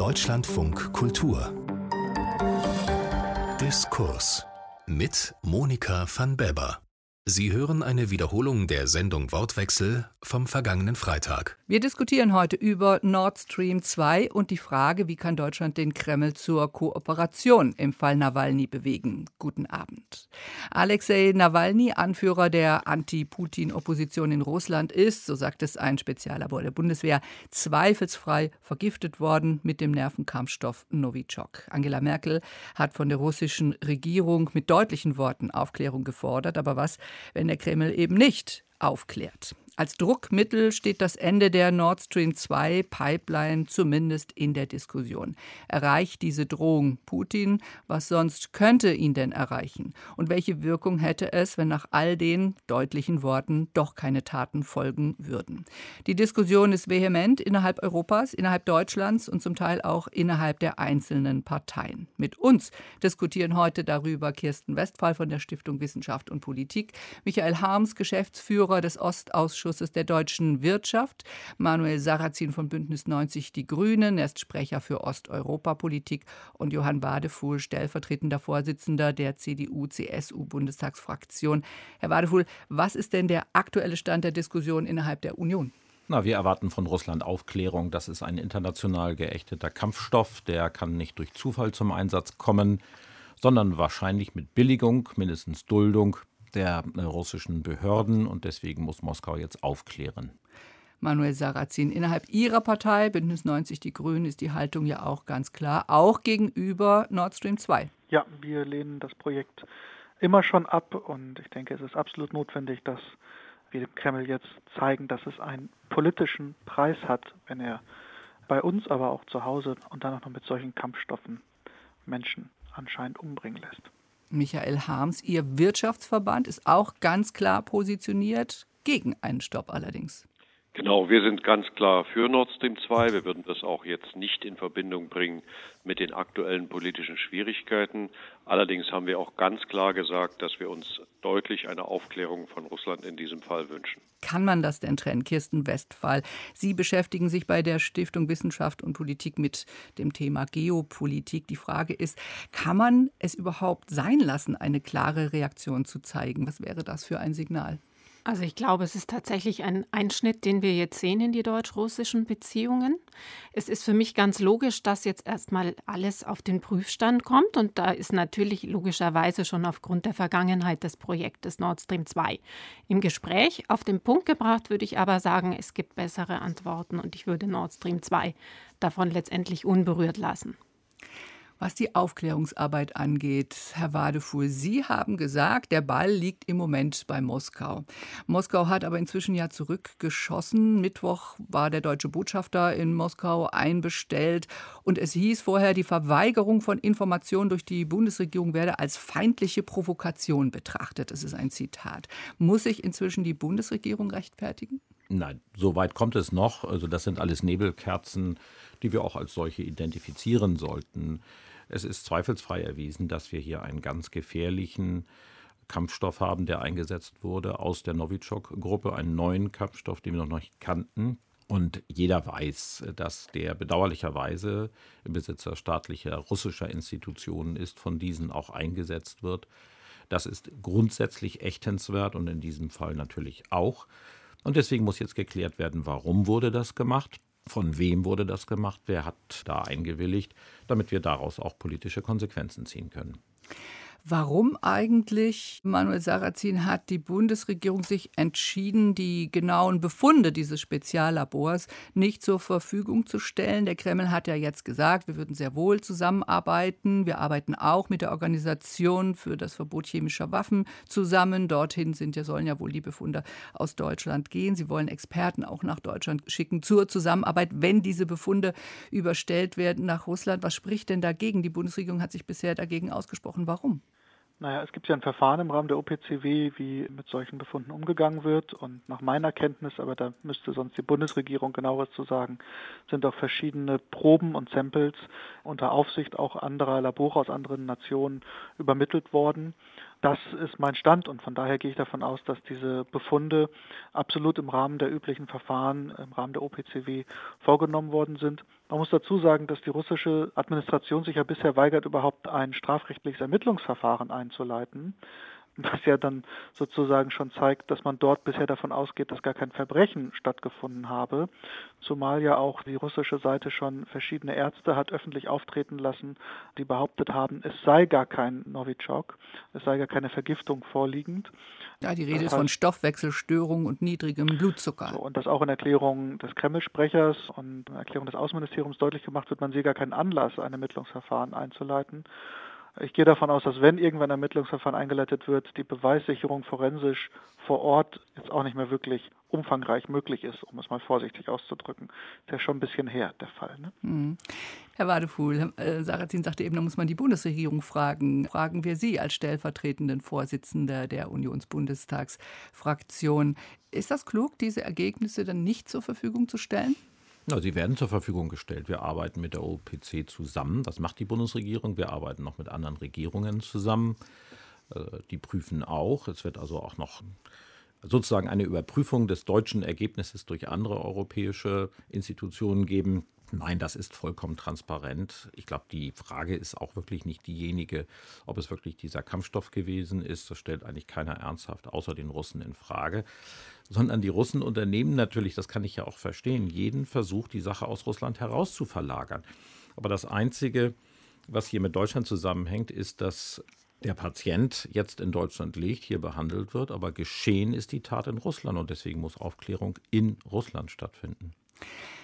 Deutschlandfunk Kultur. Diskurs mit Monika van Beber Sie hören eine Wiederholung der Sendung Wortwechsel vom vergangenen Freitag. Wir diskutieren heute über Nord Stream 2 und die Frage, wie kann Deutschland den Kreml zur Kooperation im Fall Nawalny bewegen. Guten Abend. Alexei Nawalny, Anführer der Anti-Putin-Opposition in Russland, ist, so sagt es ein Speziallabor der Bundeswehr, zweifelsfrei vergiftet worden mit dem Nervenkampfstoff Novichok. Angela Merkel hat von der russischen Regierung mit deutlichen Worten Aufklärung gefordert, aber was wenn der Kreml eben nicht aufklärt. Als Druckmittel steht das Ende der Nord Stream 2 Pipeline zumindest in der Diskussion. Erreicht diese Drohung Putin? Was sonst könnte ihn denn erreichen? Und welche Wirkung hätte es, wenn nach all den deutlichen Worten doch keine Taten folgen würden? Die Diskussion ist vehement innerhalb Europas, innerhalb Deutschlands und zum Teil auch innerhalb der einzelnen Parteien. Mit uns diskutieren heute darüber Kirsten Westphal von der Stiftung Wissenschaft und Politik, Michael Harms, Geschäftsführer des Ostausschusses Ausschusses der deutschen Wirtschaft, Manuel Sarrazin von Bündnis 90 Die Grünen, er ist Sprecher für Osteuropapolitik und Johann Badefuhl, stellvertretender Vorsitzender der CDU-CSU-Bundestagsfraktion. Herr Badefuhl, was ist denn der aktuelle Stand der Diskussion innerhalb der Union? Na, wir erwarten von Russland Aufklärung. Das ist ein international geächteter Kampfstoff. Der kann nicht durch Zufall zum Einsatz kommen, sondern wahrscheinlich mit Billigung, mindestens Duldung der äh, russischen Behörden und deswegen muss Moskau jetzt aufklären. Manuel Sarrazin. Innerhalb Ihrer Partei, Bündnis 90 Die Grünen, ist die Haltung ja auch ganz klar, auch gegenüber Nord Stream 2. Ja, wir lehnen das Projekt immer schon ab und ich denke, es ist absolut notwendig, dass wir dem Kreml jetzt zeigen, dass es einen politischen Preis hat, wenn er bei uns, aber auch zu Hause und dann auch noch mit solchen Kampfstoffen Menschen anscheinend umbringen lässt. Michael Harms. Ihr Wirtschaftsverband ist auch ganz klar positioniert, gegen einen Stopp allerdings. Genau, wir sind ganz klar für Nord Stream 2. Wir würden das auch jetzt nicht in Verbindung bringen mit den aktuellen politischen Schwierigkeiten. Allerdings haben wir auch ganz klar gesagt, dass wir uns deutlich eine Aufklärung von Russland in diesem Fall wünschen. Kann man das denn trennen, Kirsten Westphal? Sie beschäftigen sich bei der Stiftung Wissenschaft und Politik mit dem Thema Geopolitik. Die Frage ist, kann man es überhaupt sein lassen, eine klare Reaktion zu zeigen? Was wäre das für ein Signal? Also ich glaube, es ist tatsächlich ein Einschnitt, den wir jetzt sehen in die deutsch-russischen Beziehungen. Es ist für mich ganz logisch, dass jetzt erstmal alles auf den Prüfstand kommt. Und da ist natürlich logischerweise schon aufgrund der Vergangenheit des Projektes Nord Stream 2 im Gespräch. Auf den Punkt gebracht würde ich aber sagen, es gibt bessere Antworten und ich würde Nord Stream 2 davon letztendlich unberührt lassen. Was die Aufklärungsarbeit angeht, Herr Wadefuhl, Sie haben gesagt, der Ball liegt im Moment bei Moskau. Moskau hat aber inzwischen ja zurückgeschossen. Mittwoch war der deutsche Botschafter in Moskau einbestellt und es hieß vorher, die Verweigerung von Informationen durch die Bundesregierung werde als feindliche Provokation betrachtet. Das ist ein Zitat. Muss sich inzwischen die Bundesregierung rechtfertigen? Nein, so weit kommt es noch. Also das sind alles Nebelkerzen, die wir auch als solche identifizieren sollten. Es ist zweifelsfrei erwiesen, dass wir hier einen ganz gefährlichen Kampfstoff haben, der eingesetzt wurde aus der Novichok-Gruppe, einen neuen Kampfstoff, den wir noch nicht kannten. Und jeder weiß, dass der bedauerlicherweise im Besitzer staatlicher russischer Institutionen ist, von diesen auch eingesetzt wird. Das ist grundsätzlich ächtenswert und in diesem Fall natürlich auch. Und deswegen muss jetzt geklärt werden, warum wurde das gemacht. Von wem wurde das gemacht? Wer hat da eingewilligt, damit wir daraus auch politische Konsequenzen ziehen können? Warum eigentlich, Manuel Sarrazin, hat die Bundesregierung sich entschieden, die genauen Befunde dieses Speziallabors nicht zur Verfügung zu stellen? Der Kreml hat ja jetzt gesagt, wir würden sehr wohl zusammenarbeiten. Wir arbeiten auch mit der Organisation für das Verbot chemischer Waffen zusammen. Dorthin sind ja, sollen ja wohl die Befunde aus Deutschland gehen. Sie wollen Experten auch nach Deutschland schicken zur Zusammenarbeit, wenn diese Befunde überstellt werden nach Russland. Was spricht denn dagegen? Die Bundesregierung hat sich bisher dagegen ausgesprochen. Warum? Naja, es gibt ja ein Verfahren im Rahmen der OPCW, wie mit solchen Befunden umgegangen wird. Und nach meiner Kenntnis, aber da müsste sonst die Bundesregierung genaueres zu sagen, sind auch verschiedene Proben und Samples unter Aufsicht auch anderer Labore aus anderen Nationen übermittelt worden. Das ist mein Stand und von daher gehe ich davon aus, dass diese Befunde absolut im Rahmen der üblichen Verfahren, im Rahmen der OPCW vorgenommen worden sind. Man muss dazu sagen, dass die russische Administration sich ja bisher weigert, überhaupt ein strafrechtliches Ermittlungsverfahren einzuleiten was ja dann sozusagen schon zeigt, dass man dort bisher davon ausgeht, dass gar kein Verbrechen stattgefunden habe, zumal ja auch die russische Seite schon verschiedene Ärzte hat öffentlich auftreten lassen, die behauptet haben, es sei gar kein Novichok, es sei gar keine Vergiftung vorliegend. Ja, die Rede ist von Stoffwechselstörungen und niedrigem Blutzucker. So, und dass auch in Erklärungen des Kreml-Sprechers und in Erklärung des Außenministeriums deutlich gemacht wird, man sehe gar keinen Anlass, ein Ermittlungsverfahren einzuleiten. Ich gehe davon aus, dass wenn irgendwann ein Ermittlungsverfahren eingeleitet wird, die Beweissicherung forensisch vor Ort jetzt auch nicht mehr wirklich umfangreich möglich ist, um es mal vorsichtig auszudrücken. Das ist ja schon ein bisschen her, der Fall. Ne? Mhm. Herr Wadefuhl, äh, Sarrazin sagte eben, da muss man die Bundesregierung fragen. Fragen wir Sie als stellvertretenden Vorsitzender der Unionsbundestagsfraktion. Ist das klug, diese Ergebnisse dann nicht zur Verfügung zu stellen? Na, sie werden zur Verfügung gestellt. Wir arbeiten mit der OPC zusammen. Das macht die Bundesregierung. Wir arbeiten noch mit anderen Regierungen zusammen. Äh, die prüfen auch. Es wird also auch noch sozusagen eine Überprüfung des deutschen Ergebnisses durch andere europäische Institutionen geben. Nein, das ist vollkommen transparent. Ich glaube, die Frage ist auch wirklich nicht diejenige, ob es wirklich dieser Kampfstoff gewesen ist. Das stellt eigentlich keiner ernsthaft außer den Russen in Frage. Sondern die Russen unternehmen natürlich, das kann ich ja auch verstehen, jeden Versuch, die Sache aus Russland herauszuverlagern. Aber das Einzige, was hier mit Deutschland zusammenhängt, ist, dass der Patient jetzt in Deutschland liegt, hier behandelt wird, aber geschehen ist die Tat in Russland und deswegen muss Aufklärung in Russland stattfinden.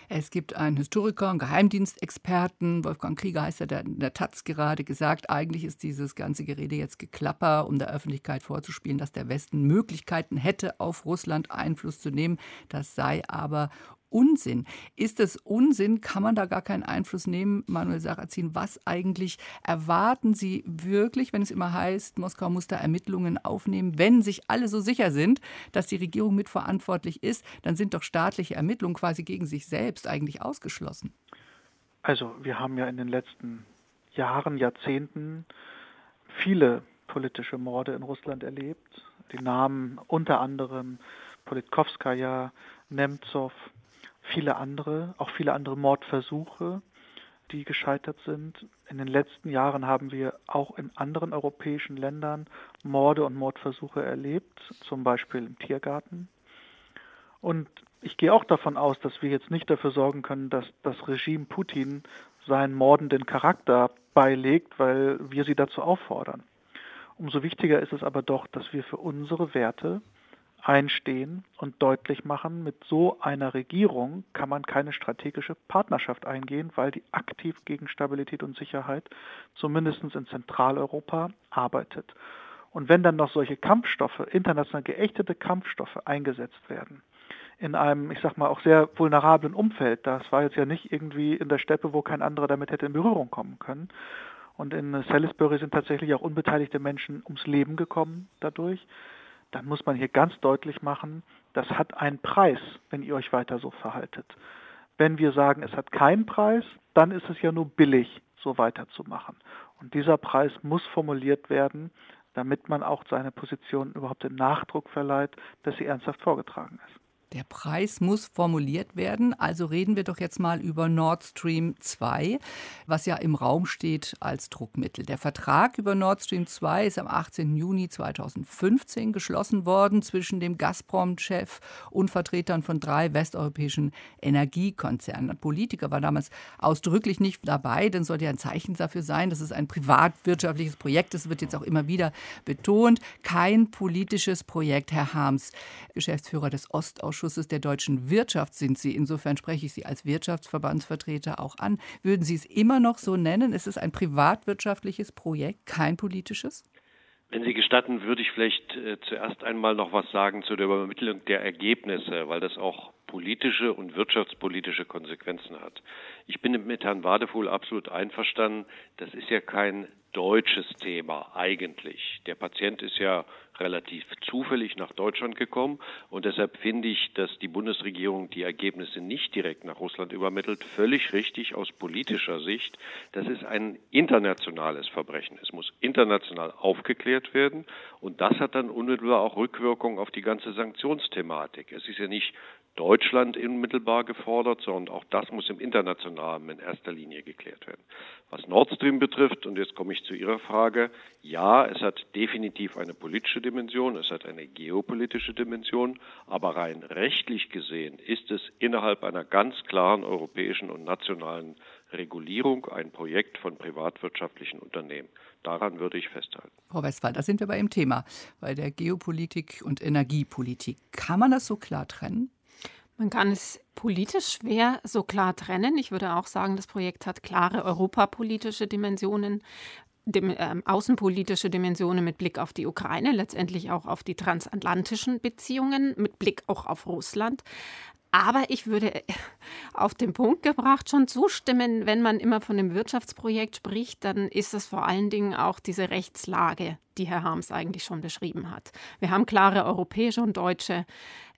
Es gibt einen Historiker, einen Geheimdienstexperten, Wolfgang Krieger heißt er, der in der Taz gerade gesagt, eigentlich ist dieses ganze Gerede jetzt Geklapper, um der Öffentlichkeit vorzuspielen, dass der Westen Möglichkeiten hätte, auf Russland Einfluss zu nehmen. Das sei aber Unsinn. Ist es Unsinn? Kann man da gar keinen Einfluss nehmen, Manuel Sarrazin? Was eigentlich erwarten Sie wirklich, wenn es immer heißt, Moskau muss da Ermittlungen aufnehmen? Wenn sich alle so sicher sind, dass die Regierung mitverantwortlich ist, dann sind doch staatliche Ermittlungen quasi gegen sich selbst eigentlich ausgeschlossen. Also wir haben ja in den letzten Jahren, Jahrzehnten viele politische Morde in Russland erlebt. Die Namen unter anderem Politkovskaya, Nemtsov, viele andere, auch viele andere Mordversuche, die gescheitert sind. In den letzten Jahren haben wir auch in anderen europäischen Ländern Morde und Mordversuche erlebt, zum Beispiel im Tiergarten. Und ich gehe auch davon aus, dass wir jetzt nicht dafür sorgen können, dass das Regime Putin seinen mordenden Charakter beilegt, weil wir sie dazu auffordern. Umso wichtiger ist es aber doch, dass wir für unsere Werte einstehen und deutlich machen, mit so einer Regierung kann man keine strategische Partnerschaft eingehen, weil die aktiv gegen Stabilität und Sicherheit zumindest in Zentraleuropa arbeitet. Und wenn dann noch solche Kampfstoffe, international geächtete Kampfstoffe eingesetzt werden, in einem, ich sag mal, auch sehr vulnerablen Umfeld, das war jetzt ja nicht irgendwie in der Steppe, wo kein anderer damit hätte in Berührung kommen können. Und in Salisbury sind tatsächlich auch unbeteiligte Menschen ums Leben gekommen dadurch dann muss man hier ganz deutlich machen, das hat einen Preis, wenn ihr euch weiter so verhaltet. Wenn wir sagen, es hat keinen Preis, dann ist es ja nur billig, so weiterzumachen. Und dieser Preis muss formuliert werden, damit man auch seine Position überhaupt den Nachdruck verleiht, dass sie ernsthaft vorgetragen ist. Der Preis muss formuliert werden. Also reden wir doch jetzt mal über Nord Stream 2, was ja im Raum steht als Druckmittel. Der Vertrag über Nord Stream 2 ist am 18. Juni 2015 geschlossen worden zwischen dem Gazprom-Chef und Vertretern von drei westeuropäischen Energiekonzernen. Ein Politiker war damals ausdrücklich nicht dabei, denn sollte ja ein Zeichen dafür sein, dass es ein privatwirtschaftliches Projekt ist. Das wird jetzt auch immer wieder betont. Kein politisches Projekt, Herr Harms, Geschäftsführer des Ostausschusses Ausschusses der deutschen Wirtschaft sind Sie. Insofern spreche ich Sie als Wirtschaftsverbandsvertreter auch an. Würden Sie es immer noch so nennen? Ist es ein privatwirtschaftliches Projekt, kein politisches? Wenn Sie gestatten, würde ich vielleicht äh, zuerst einmal noch was sagen zu der Übermittlung der Ergebnisse, weil das auch politische und wirtschaftspolitische Konsequenzen hat. Ich bin mit Herrn Wadefuhl absolut einverstanden. Das ist ja kein deutsches Thema eigentlich. Der Patient ist ja relativ zufällig nach Deutschland gekommen und deshalb finde ich, dass die Bundesregierung die Ergebnisse nicht direkt nach Russland übermittelt, völlig richtig aus politischer Sicht. Das ist ein internationales Verbrechen. Es muss international aufgeklärt werden und das hat dann unmittelbar auch Rückwirkungen auf die ganze Sanktionsthematik. Es ist ja nicht Deutschland unmittelbar gefordert, sondern auch das muss im internationalen in erster Linie geklärt werden. Was Nord Stream betrifft, und jetzt komme ich zu Ihrer Frage, ja, es hat definitiv eine politische Dimension, es hat eine geopolitische Dimension, aber rein rechtlich gesehen ist es innerhalb einer ganz klaren europäischen und nationalen Regulierung ein Projekt von privatwirtschaftlichen Unternehmen. Daran würde ich festhalten. Frau Westphal, da sind wir bei dem Thema, bei der Geopolitik und Energiepolitik. Kann man das so klar trennen? Man kann es politisch schwer so klar trennen. Ich würde auch sagen, das Projekt hat klare europapolitische Dimensionen, dem, äh, außenpolitische Dimensionen mit Blick auf die Ukraine, letztendlich auch auf die transatlantischen Beziehungen, mit Blick auch auf Russland. Aber ich würde auf den Punkt gebracht schon zustimmen, wenn man immer von dem Wirtschaftsprojekt spricht, dann ist es vor allen Dingen auch diese Rechtslage, die Herr Harms eigentlich schon beschrieben hat. Wir haben klare europäische und deutsche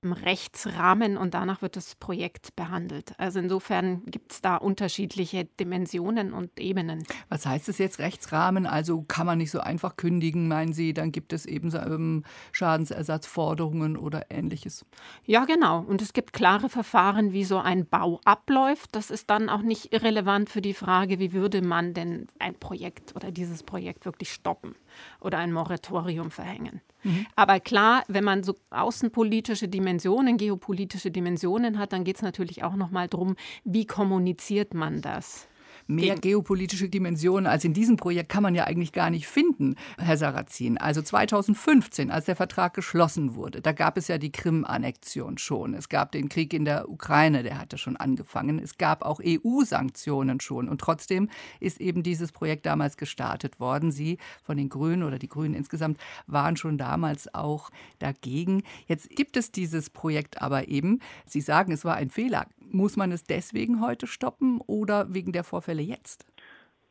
im Rechtsrahmen und danach wird das Projekt behandelt. Also insofern gibt es da unterschiedliche Dimensionen und Ebenen. Was heißt es jetzt Rechtsrahmen? Also kann man nicht so einfach kündigen, meinen Sie? Dann gibt es eben ähm, Schadensersatzforderungen oder ähnliches. Ja, genau. Und es gibt klare Verfahren, wie so ein Bau abläuft. Das ist dann auch nicht irrelevant für die Frage, wie würde man denn ein Projekt oder dieses Projekt wirklich stoppen oder ein Moratorium verhängen. Mhm. Aber klar, wenn man so außenpolitische Dimensionen, geopolitische Dimensionen hat, dann geht es natürlich auch noch mal darum, wie kommuniziert man das mehr geopolitische Dimensionen als in diesem Projekt kann man ja eigentlich gar nicht finden, Herr Sarrazin. Also 2015, als der Vertrag geschlossen wurde, da gab es ja die Krim-Annexion schon. Es gab den Krieg in der Ukraine, der hatte schon angefangen. Es gab auch EU-Sanktionen schon. Und trotzdem ist eben dieses Projekt damals gestartet worden. Sie von den Grünen oder die Grünen insgesamt waren schon damals auch dagegen. Jetzt gibt es dieses Projekt aber eben. Sie sagen, es war ein Fehler. Muss man es deswegen heute stoppen oder wegen der Vorfälle jetzt?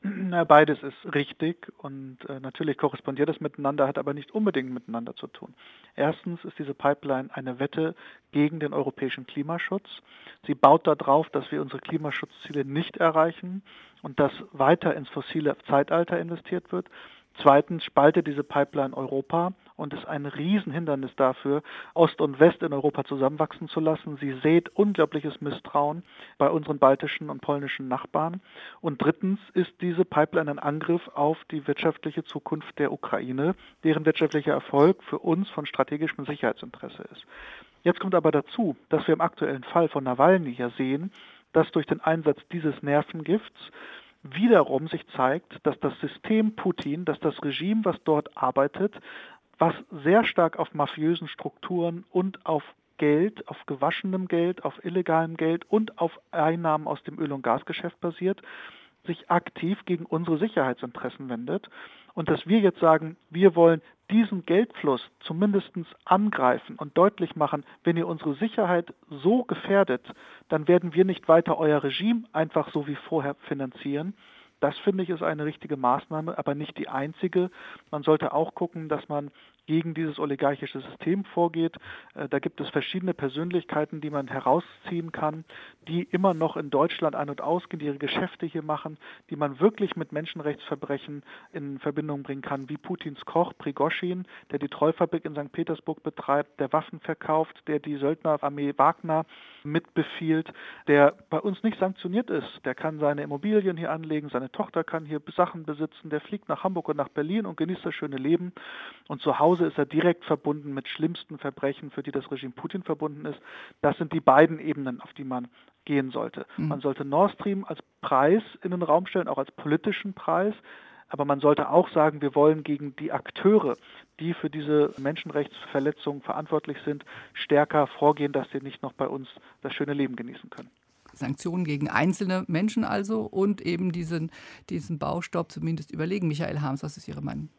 Na, beides ist richtig und äh, natürlich korrespondiert es miteinander, hat aber nicht unbedingt miteinander zu tun. Erstens ist diese Pipeline eine Wette gegen den europäischen Klimaschutz. Sie baut darauf, dass wir unsere Klimaschutzziele nicht erreichen und dass weiter ins fossile Zeitalter investiert wird. Zweitens spaltet diese Pipeline Europa und ist ein Riesenhindernis dafür, Ost und West in Europa zusammenwachsen zu lassen. Sie sät unglaubliches Misstrauen bei unseren baltischen und polnischen Nachbarn. Und drittens ist diese Pipeline ein Angriff auf die wirtschaftliche Zukunft der Ukraine, deren wirtschaftlicher Erfolg für uns von strategischem Sicherheitsinteresse ist. Jetzt kommt aber dazu, dass wir im aktuellen Fall von Nawalny ja sehen, dass durch den Einsatz dieses Nervengifts wiederum sich zeigt, dass das System Putin, dass das Regime, was dort arbeitet, was sehr stark auf mafiösen Strukturen und auf Geld, auf gewaschenem Geld, auf illegalem Geld und auf Einnahmen aus dem Öl- und Gasgeschäft basiert, sich aktiv gegen unsere Sicherheitsinteressen wendet. Und dass wir jetzt sagen, wir wollen diesen Geldfluss zumindest angreifen und deutlich machen, wenn ihr unsere Sicherheit so gefährdet, dann werden wir nicht weiter euer Regime einfach so wie vorher finanzieren. Das finde ich ist eine richtige Maßnahme, aber nicht die einzige. Man sollte auch gucken, dass man gegen dieses oligarchische System vorgeht. Äh, da gibt es verschiedene Persönlichkeiten, die man herausziehen kann, die immer noch in Deutschland ein- und ausgehen, die ihre Geschäfte hier machen, die man wirklich mit Menschenrechtsverbrechen in Verbindung bringen kann, wie Putins Koch Prigoschin, der die Trollfabrik in St. Petersburg betreibt, der Waffen verkauft, der die Söldnerarmee Wagner mitbefiehlt, der bei uns nicht sanktioniert ist. Der kann seine Immobilien hier anlegen, seine Tochter kann hier Sachen besitzen, der fliegt nach Hamburg und nach Berlin und genießt das schöne Leben. Und zu Hause ist er direkt verbunden mit schlimmsten Verbrechen, für die das Regime Putin verbunden ist. Das sind die beiden Ebenen, auf die man gehen sollte. Mhm. Man sollte Nord Stream als Preis in den Raum stellen, auch als politischen Preis. Aber man sollte auch sagen, wir wollen gegen die Akteure, die für diese Menschenrechtsverletzungen verantwortlich sind, stärker vorgehen, dass sie nicht noch bei uns das schöne Leben genießen können. Sanktionen gegen einzelne Menschen also und eben diesen, diesen Baustopp zumindest überlegen. Michael Harms, was ist Ihre Meinung?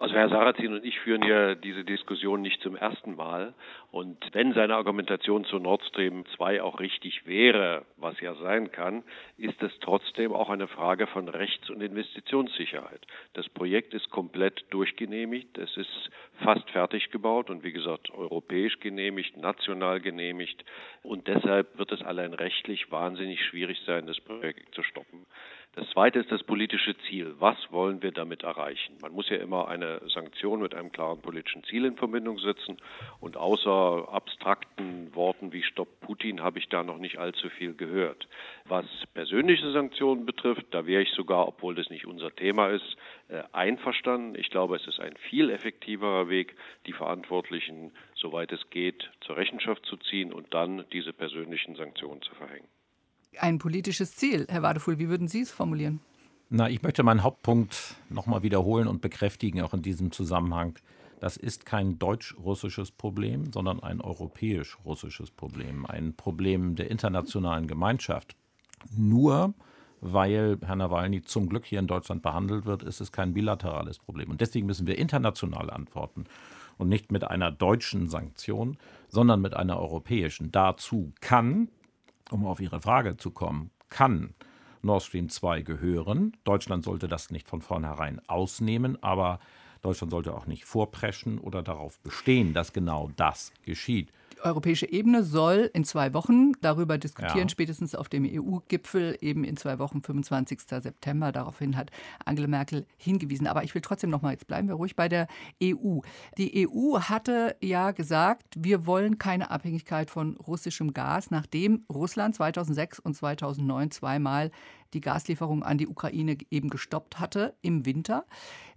Also Herr Sarrazin und ich führen ja diese Diskussion nicht zum ersten Mal. Und wenn seine Argumentation zu Nord Stream 2 auch richtig wäre, was ja sein kann, ist es trotzdem auch eine Frage von Rechts- und Investitionssicherheit. Das Projekt ist komplett durchgenehmigt. Es ist fast fertig gebaut und wie gesagt europäisch genehmigt, national genehmigt. Und deshalb wird es allein rechtlich wahnsinnig schwierig sein, das Projekt zu stoppen. Das zweite ist das politische Ziel. Was wollen wir damit erreichen? Man muss ja immer eine Sanktion mit einem klaren politischen Ziel in Verbindung setzen. Und außer abstrakten Worten wie Stopp Putin habe ich da noch nicht allzu viel gehört. Was persönliche Sanktionen betrifft, da wäre ich sogar, obwohl das nicht unser Thema ist, äh, einverstanden. Ich glaube, es ist ein viel effektiverer Weg, die Verantwortlichen, soweit es geht, zur Rechenschaft zu ziehen und dann diese persönlichen Sanktionen zu verhängen ein politisches Ziel. Herr Wadefuhl, wie würden Sie es formulieren? Na, ich möchte meinen Hauptpunkt nochmal wiederholen und bekräftigen, auch in diesem Zusammenhang. Das ist kein deutsch-russisches Problem, sondern ein europäisch-russisches Problem, ein Problem der internationalen Gemeinschaft. Nur weil Herr Nawalny zum Glück hier in Deutschland behandelt wird, ist es kein bilaterales Problem. Und deswegen müssen wir international antworten und nicht mit einer deutschen Sanktion, sondern mit einer europäischen. Dazu kann um auf Ihre Frage zu kommen, kann Nord Stream 2 gehören. Deutschland sollte das nicht von vornherein ausnehmen, aber Deutschland sollte auch nicht vorpreschen oder darauf bestehen, dass genau das geschieht. Die europäische Ebene soll in zwei Wochen darüber diskutieren, ja. spätestens auf dem EU-Gipfel, eben in zwei Wochen, 25. September. Daraufhin hat Angela Merkel hingewiesen. Aber ich will trotzdem noch mal, jetzt bleiben wir ruhig bei der EU. Die EU hatte ja gesagt, wir wollen keine Abhängigkeit von russischem Gas, nachdem Russland 2006 und 2009 zweimal die Gaslieferung an die Ukraine eben gestoppt hatte im Winter.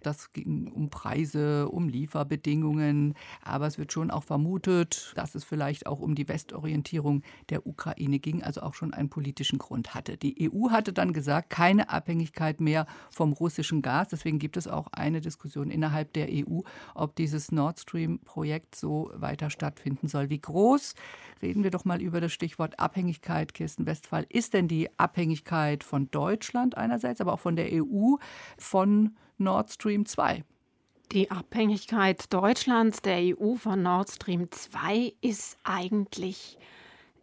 Das ging um Preise, um Lieferbedingungen, aber es wird schon auch vermutet, dass es vielleicht auch um die Westorientierung der Ukraine ging, also auch schon einen politischen Grund hatte. Die EU hatte dann gesagt, keine Abhängigkeit mehr vom russischen Gas. Deswegen gibt es auch eine Diskussion innerhalb der EU, ob dieses Nord Stream-Projekt so weiter stattfinden soll. Wie groß, reden wir doch mal über das Stichwort Abhängigkeit, Kirsten Westphal, ist denn die Abhängigkeit von Deutschland einerseits, aber auch von der EU von Nord Stream 2? Die Abhängigkeit Deutschlands der EU von Nord Stream 2 ist eigentlich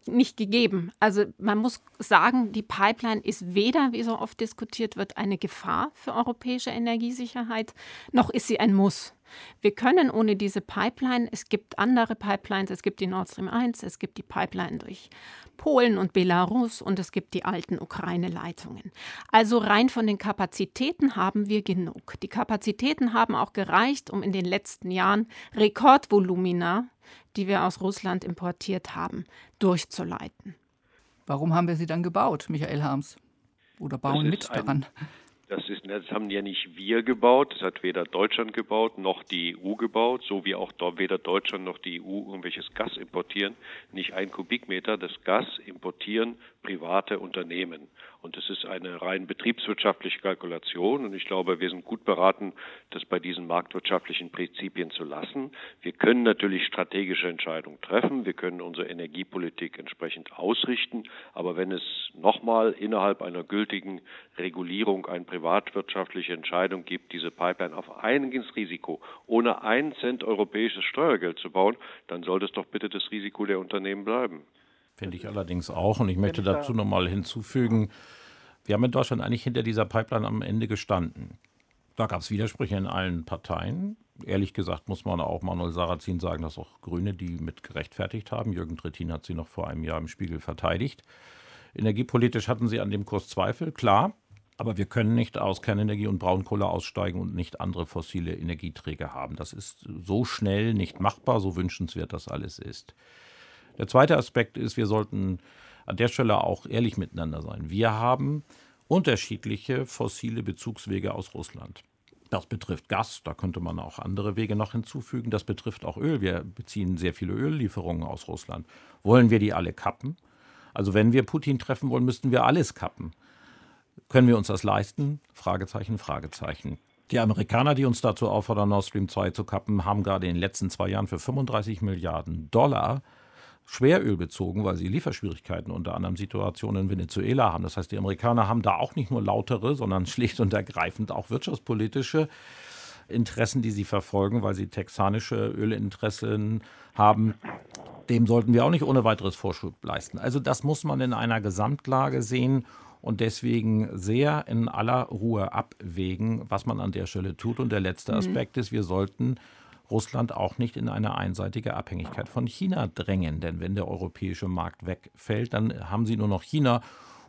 nicht gegeben. Also man muss sagen, die Pipeline ist weder, wie so oft diskutiert wird, eine Gefahr für europäische Energiesicherheit, noch ist sie ein Muss. Wir können ohne diese Pipeline, es gibt andere Pipelines, es gibt die Nord Stream 1, es gibt die Pipeline durch Polen und Belarus und es gibt die alten Ukraine-Leitungen. Also rein von den Kapazitäten haben wir genug. Die Kapazitäten haben auch gereicht, um in den letzten Jahren Rekordvolumina, die wir aus Russland importiert haben, durchzuleiten. Warum haben wir sie dann gebaut, Michael Harms? Oder bauen mit daran? Das, ist, das haben ja nicht wir gebaut, das hat weder Deutschland gebaut noch die EU gebaut, so wie auch weder Deutschland noch die EU irgendwelches Gas importieren. Nicht ein Kubikmeter, das Gas importieren private Unternehmen. Und das ist eine rein betriebswirtschaftliche Kalkulation. Und ich glaube, wir sind gut beraten, das bei diesen marktwirtschaftlichen Prinzipien zu lassen. Wir können natürlich strategische Entscheidungen treffen. Wir können unsere Energiepolitik entsprechend ausrichten. Aber wenn es nochmal innerhalb einer gültigen Regulierung eine privatwirtschaftliche Entscheidung gibt, diese Pipeline auf eigenes Risiko ohne einen Cent europäisches Steuergeld zu bauen, dann sollte es doch bitte das Risiko der Unternehmen bleiben. Finde ich allerdings auch. Und ich möchte dazu noch mal hinzufügen, wir haben in Deutschland eigentlich hinter dieser Pipeline am Ende gestanden. Da gab es Widersprüche in allen Parteien. Ehrlich gesagt muss man auch Manuel Sarrazin sagen, dass auch Grüne die mit gerechtfertigt haben. Jürgen Trittin hat sie noch vor einem Jahr im Spiegel verteidigt. Energiepolitisch hatten sie an dem Kurs Zweifel, klar. Aber wir können nicht aus Kernenergie und Braunkohle aussteigen und nicht andere fossile Energieträger haben. Das ist so schnell nicht machbar, so wünschenswert das alles ist. Der zweite Aspekt ist, wir sollten an der Stelle auch ehrlich miteinander sein. Wir haben unterschiedliche fossile Bezugswege aus Russland. Das betrifft Gas, da könnte man auch andere Wege noch hinzufügen. Das betrifft auch Öl. Wir beziehen sehr viele Öllieferungen aus Russland. Wollen wir die alle kappen? Also wenn wir Putin treffen wollen, müssten wir alles kappen. Können wir uns das leisten? Fragezeichen, Fragezeichen. Die Amerikaner, die uns dazu auffordern, Nord Stream 2 zu kappen, haben gerade in den letzten zwei Jahren für 35 Milliarden Dollar Schweröl bezogen, weil sie Lieferschwierigkeiten unter anderem Situationen in Venezuela haben. Das heißt, die Amerikaner haben da auch nicht nur lautere, sondern schlicht und ergreifend auch wirtschaftspolitische Interessen, die sie verfolgen, weil sie texanische Ölinteressen haben, dem sollten wir auch nicht ohne weiteres Vorschub leisten. Also das muss man in einer Gesamtlage sehen und deswegen sehr in aller Ruhe abwägen, was man an der Stelle tut. Und der letzte mhm. Aspekt ist, wir sollten Russland auch nicht in eine einseitige Abhängigkeit von China drängen. Denn wenn der europäische Markt wegfällt, dann haben sie nur noch China.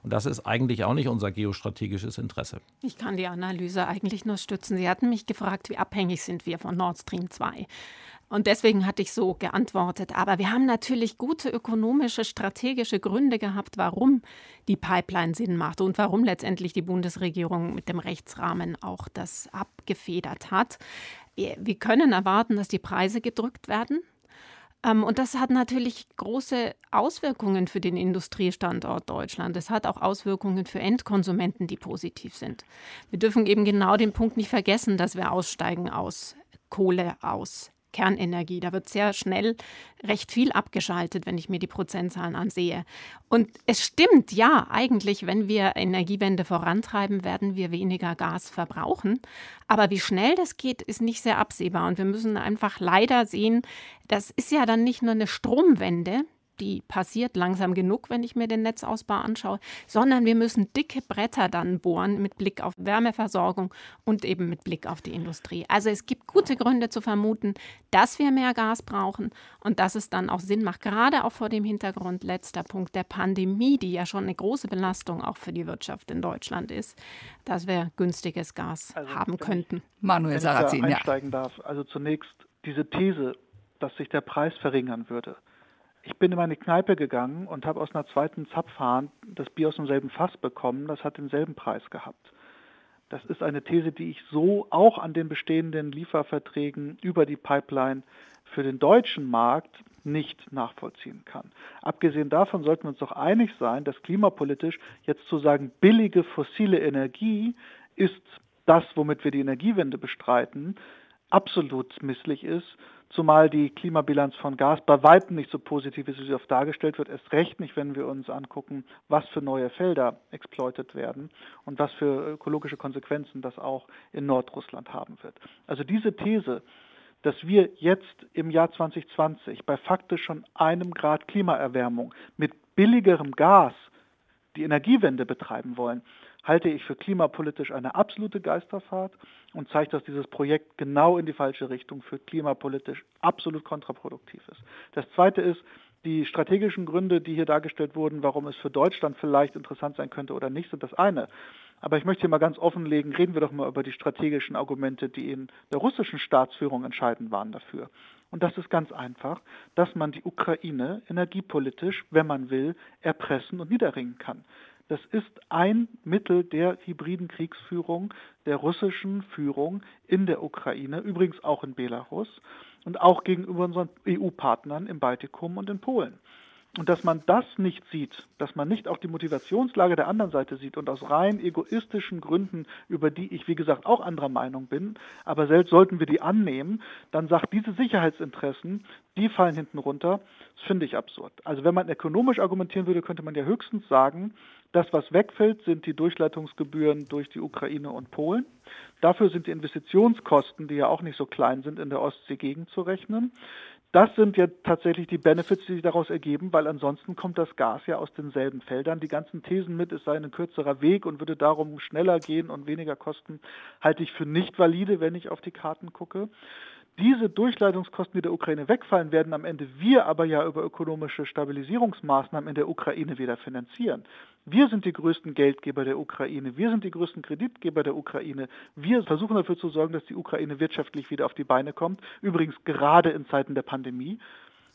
Und das ist eigentlich auch nicht unser geostrategisches Interesse. Ich kann die Analyse eigentlich nur stützen. Sie hatten mich gefragt, wie abhängig sind wir von Nord Stream 2. Und deswegen hatte ich so geantwortet. Aber wir haben natürlich gute ökonomische, strategische Gründe gehabt, warum die Pipeline Sinn macht und warum letztendlich die Bundesregierung mit dem Rechtsrahmen auch das abgefedert hat. Wir können erwarten, dass die Preise gedrückt werden. Ähm, und das hat natürlich große Auswirkungen für den Industriestandort Deutschland. Es hat auch Auswirkungen für Endkonsumenten, die positiv sind. Wir dürfen eben genau den Punkt nicht vergessen, dass wir aussteigen aus Kohle, aus Kernenergie. Da wird sehr schnell recht viel abgeschaltet, wenn ich mir die Prozentzahlen ansehe. Und es stimmt, ja, eigentlich, wenn wir Energiewende vorantreiben, werden wir weniger Gas verbrauchen. Aber wie schnell das geht, ist nicht sehr absehbar. Und wir müssen einfach leider sehen, das ist ja dann nicht nur eine Stromwende, die passiert langsam genug, wenn ich mir den Netzausbau anschaue, sondern wir müssen dicke Bretter dann bohren mit Blick auf Wärmeversorgung und eben mit Blick auf die Industrie. Also es gibt gute Gründe zu vermuten, dass wir mehr Gas brauchen und dass es dann auch Sinn macht, gerade auch vor dem Hintergrund letzter Punkt der Pandemie, die ja schon eine große Belastung auch für die Wirtschaft in Deutschland ist, dass wir günstiges Gas also, haben könnten. Manuel Sarrazin, ja. einsteigen darf. Also zunächst diese These, dass sich der Preis verringern würde ich bin in meine Kneipe gegangen und habe aus einer zweiten Zapfhahn das Bier aus demselben Fass bekommen. Das hat denselben Preis gehabt. Das ist eine These, die ich so auch an den bestehenden Lieferverträgen über die Pipeline für den deutschen Markt nicht nachvollziehen kann. Abgesehen davon sollten wir uns doch einig sein, dass klimapolitisch jetzt zu sagen, billige fossile Energie ist das, womit wir die Energiewende bestreiten, absolut misslich ist zumal die Klimabilanz von Gas bei weitem nicht so positiv ist, wie sie oft dargestellt wird. Erst recht nicht, wenn wir uns angucken, was für neue Felder exploitet werden und was für ökologische Konsequenzen das auch in Nordrussland haben wird. Also diese These, dass wir jetzt im Jahr 2020 bei faktisch schon einem Grad Klimaerwärmung mit billigerem Gas die Energiewende betreiben wollen, halte ich für klimapolitisch eine absolute Geisterfahrt und zeigt, dass dieses Projekt genau in die falsche Richtung führt, klimapolitisch absolut kontraproduktiv ist. Das Zweite ist, die strategischen Gründe, die hier dargestellt wurden, warum es für Deutschland vielleicht interessant sein könnte oder nicht, sind das eine. Aber ich möchte hier mal ganz offenlegen, reden wir doch mal über die strategischen Argumente, die in der russischen Staatsführung entscheidend waren dafür. Und das ist ganz einfach, dass man die Ukraine energiepolitisch, wenn man will, erpressen und niederringen kann. Das ist ein Mittel der hybriden Kriegsführung der russischen Führung in der Ukraine, übrigens auch in Belarus und auch gegenüber unseren EU-Partnern im Baltikum und in Polen. Und dass man das nicht sieht, dass man nicht auch die Motivationslage der anderen Seite sieht und aus rein egoistischen Gründen, über die ich, wie gesagt, auch anderer Meinung bin, aber selbst sollten wir die annehmen, dann sagt, diese Sicherheitsinteressen, die fallen hinten runter. Das finde ich absurd. Also wenn man ökonomisch argumentieren würde, könnte man ja höchstens sagen, das, was wegfällt, sind die Durchleitungsgebühren durch die Ukraine und Polen. Dafür sind die Investitionskosten, die ja auch nicht so klein sind, in der Ostsee gegenzurechnen. Das sind ja tatsächlich die Benefits, die sich daraus ergeben, weil ansonsten kommt das Gas ja aus denselben Feldern. Die ganzen Thesen mit, es sei ein kürzerer Weg und würde darum schneller gehen und weniger kosten, halte ich für nicht valide, wenn ich auf die Karten gucke. Diese Durchleitungskosten, die der Ukraine wegfallen, werden am Ende wir aber ja über ökonomische Stabilisierungsmaßnahmen in der Ukraine wieder finanzieren. Wir sind die größten Geldgeber der Ukraine, wir sind die größten Kreditgeber der Ukraine. Wir versuchen dafür zu sorgen, dass die Ukraine wirtschaftlich wieder auf die Beine kommt, übrigens gerade in Zeiten der Pandemie.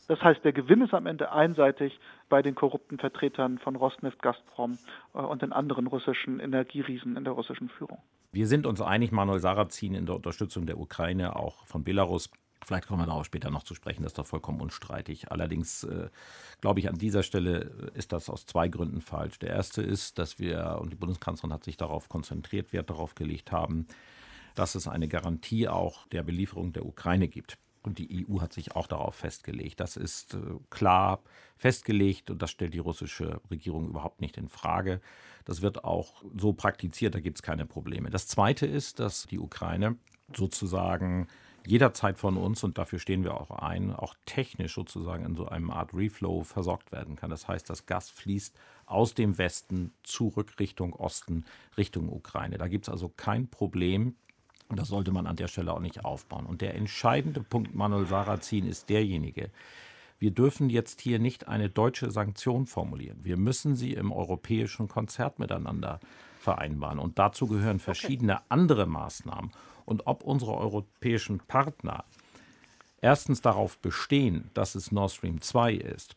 Das heißt, der Gewinn ist am Ende einseitig bei den korrupten Vertretern von Rosneft, Gazprom äh, und den anderen russischen Energieriesen in der russischen Führung. Wir sind uns einig, Manuel Sarrazin, in der Unterstützung der Ukraine, auch von Belarus. Vielleicht kommen wir darauf später noch zu sprechen, das ist doch vollkommen unstreitig. Allerdings äh, glaube ich, an dieser Stelle ist das aus zwei Gründen falsch. Der erste ist, dass wir, und die Bundeskanzlerin hat sich darauf konzentriert, Wert darauf gelegt haben, dass es eine Garantie auch der Belieferung der Ukraine gibt. Und die EU hat sich auch darauf festgelegt. Das ist äh, klar festgelegt und das stellt die russische Regierung überhaupt nicht in Frage. Das wird auch so praktiziert, da gibt es keine Probleme. Das Zweite ist, dass die Ukraine sozusagen jederzeit von uns, und dafür stehen wir auch ein, auch technisch sozusagen in so einem Art Reflow versorgt werden kann. Das heißt, das Gas fließt aus dem Westen zurück Richtung Osten, Richtung Ukraine. Da gibt es also kein Problem. Und das sollte man an der Stelle auch nicht aufbauen. Und der entscheidende Punkt, Manuel Sarrazin, ist derjenige, wir dürfen jetzt hier nicht eine deutsche Sanktion formulieren. Wir müssen sie im europäischen Konzert miteinander vereinbaren. Und dazu gehören verschiedene okay. andere Maßnahmen. Und ob unsere europäischen Partner erstens darauf bestehen, dass es Nord Stream 2 ist,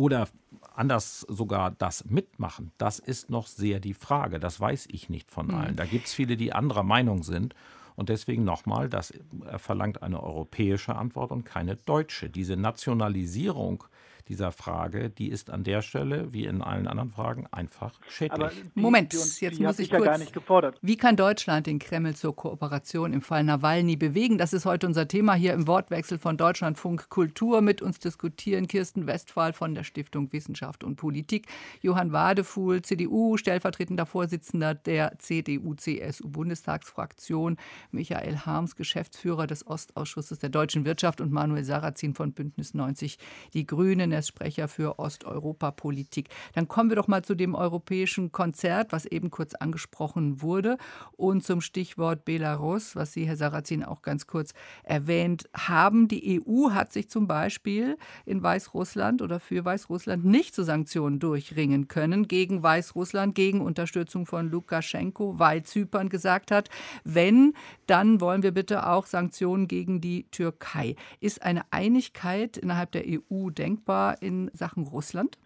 oder anders sogar das mitmachen, das ist noch sehr die Frage. Das weiß ich nicht von hm. allen. Da gibt es viele, die anderer Meinung sind. Und deswegen nochmal, das verlangt eine europäische Antwort und keine deutsche. Diese Nationalisierung dieser Frage, die ist an der Stelle, wie in allen anderen Fragen, einfach schädlich. Moment, jetzt muss ich kurz. Ja gar nicht gefordert. Wie kann Deutschland den Kreml zur Kooperation im Fall Nawalny bewegen? Das ist heute unser Thema hier im Wortwechsel von Deutschlandfunk Kultur. Mit uns diskutieren Kirsten Westphal von der Stiftung Wissenschaft und Politik, Johann Wadefuhl, CDU, stellvertretender Vorsitzender der CDU-CSU-Bundestagsfraktion, Michael Harms, Geschäftsführer des Ostausschusses der deutschen Wirtschaft und Manuel Sarrazin von Bündnis 90 Die Grünen Sprecher für Osteuropapolitik. Dann kommen wir doch mal zu dem europäischen Konzert, was eben kurz angesprochen wurde, und zum Stichwort Belarus, was Sie, Herr Sarrazin, auch ganz kurz erwähnt haben. Die EU hat sich zum Beispiel in Weißrussland oder für Weißrussland nicht zu Sanktionen durchringen können gegen Weißrussland, gegen Unterstützung von Lukaschenko, weil Zypern gesagt hat, wenn, dann wollen wir bitte auch Sanktionen gegen die Türkei. Ist eine Einigkeit innerhalb der EU denkbar? In Sachen Russland?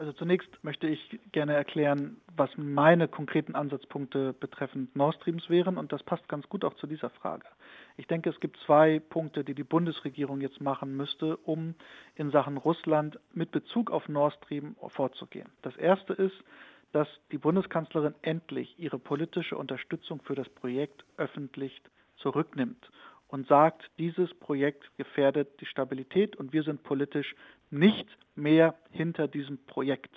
Also zunächst möchte ich gerne erklären, was meine konkreten Ansatzpunkte betreffend Nord Streams wären und das passt ganz gut auch zu dieser Frage. Ich denke, es gibt zwei Punkte, die die Bundesregierung jetzt machen müsste, um in Sachen Russland mit Bezug auf Nord Stream vorzugehen. Das erste ist, dass die Bundeskanzlerin endlich ihre politische Unterstützung für das Projekt öffentlich zurücknimmt und sagt, dieses Projekt gefährdet die Stabilität und wir sind politisch nicht mehr hinter diesem Projekt.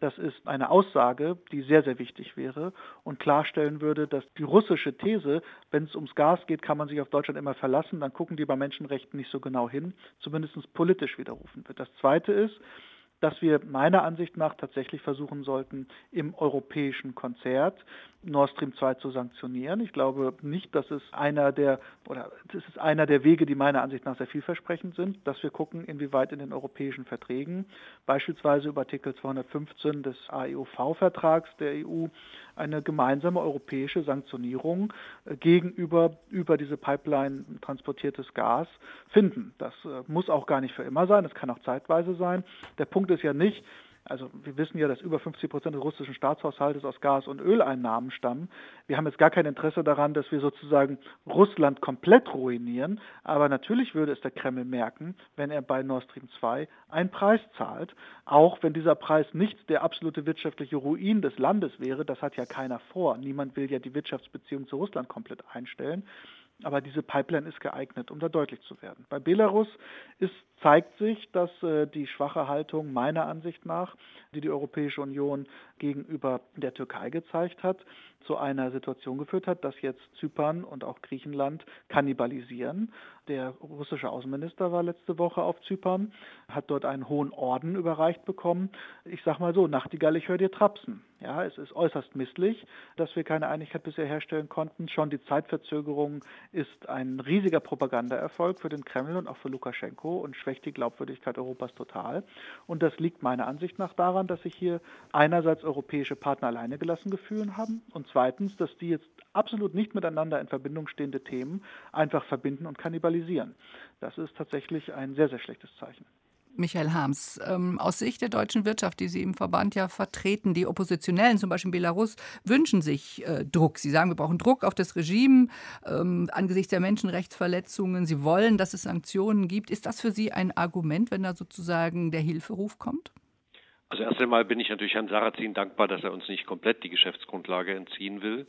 Das ist eine Aussage, die sehr, sehr wichtig wäre und klarstellen würde, dass die russische These, wenn es ums Gas geht, kann man sich auf Deutschland immer verlassen, dann gucken die bei Menschenrechten nicht so genau hin, zumindest politisch widerrufen wird. Das Zweite ist, dass wir meiner Ansicht nach tatsächlich versuchen sollten, im europäischen Konzert Nord Stream 2 zu sanktionieren. Ich glaube nicht, dass es einer der oder das ist einer der Wege, die meiner Ansicht nach sehr vielversprechend sind, dass wir gucken, inwieweit in den europäischen Verträgen, beispielsweise über Artikel 215 des AEUV-Vertrags der EU, eine gemeinsame europäische Sanktionierung äh, gegenüber über diese Pipeline transportiertes Gas finden. Das äh, muss auch gar nicht für immer sein, das kann auch zeitweise sein. Der Punkt ist ja nicht, also wir wissen ja, dass über 50 Prozent des russischen Staatshaushaltes aus Gas- und Öleinnahmen stammen. Wir haben jetzt gar kein Interesse daran, dass wir sozusagen Russland komplett ruinieren. Aber natürlich würde es der Kreml merken, wenn er bei Nord Stream 2 einen Preis zahlt. Auch wenn dieser Preis nicht der absolute wirtschaftliche Ruin des Landes wäre. Das hat ja keiner vor. Niemand will ja die Wirtschaftsbeziehung zu Russland komplett einstellen. Aber diese Pipeline ist geeignet, um da deutlich zu werden. Bei Belarus ist, zeigt sich, dass äh, die schwache Haltung meiner Ansicht nach, die die Europäische Union gegenüber der Türkei gezeigt hat, zu einer Situation geführt hat, dass jetzt Zypern und auch Griechenland kannibalisieren. Der russische Außenminister war letzte Woche auf Zypern, hat dort einen hohen Orden überreicht bekommen. Ich sage mal so, Nachtigall, ich höre dir trapsen. Ja, es ist äußerst misslich, dass wir keine Einigkeit bisher herstellen konnten. Schon die Zeitverzögerung ist ein riesiger Propagandaerfolg für den Kreml und auch für Lukaschenko und schwächt die Glaubwürdigkeit Europas total. Und das liegt meiner Ansicht nach daran, dass sich hier einerseits europäische Partner alleine gelassen gefühlt haben und zweitens, dass die jetzt absolut nicht miteinander in Verbindung stehende Themen einfach verbinden und kannibalisieren. Das ist tatsächlich ein sehr, sehr schlechtes Zeichen. Michael Harms, ähm, aus Sicht der deutschen Wirtschaft, die Sie im Verband ja vertreten, die Oppositionellen, zum Beispiel in Belarus, wünschen sich äh, Druck. Sie sagen, wir brauchen Druck auf das Regime ähm, angesichts der Menschenrechtsverletzungen. Sie wollen, dass es Sanktionen gibt. Ist das für Sie ein Argument, wenn da sozusagen der Hilferuf kommt? Also erst einmal bin ich natürlich Herrn Sarrazin dankbar, dass er uns nicht komplett die Geschäftsgrundlage entziehen will.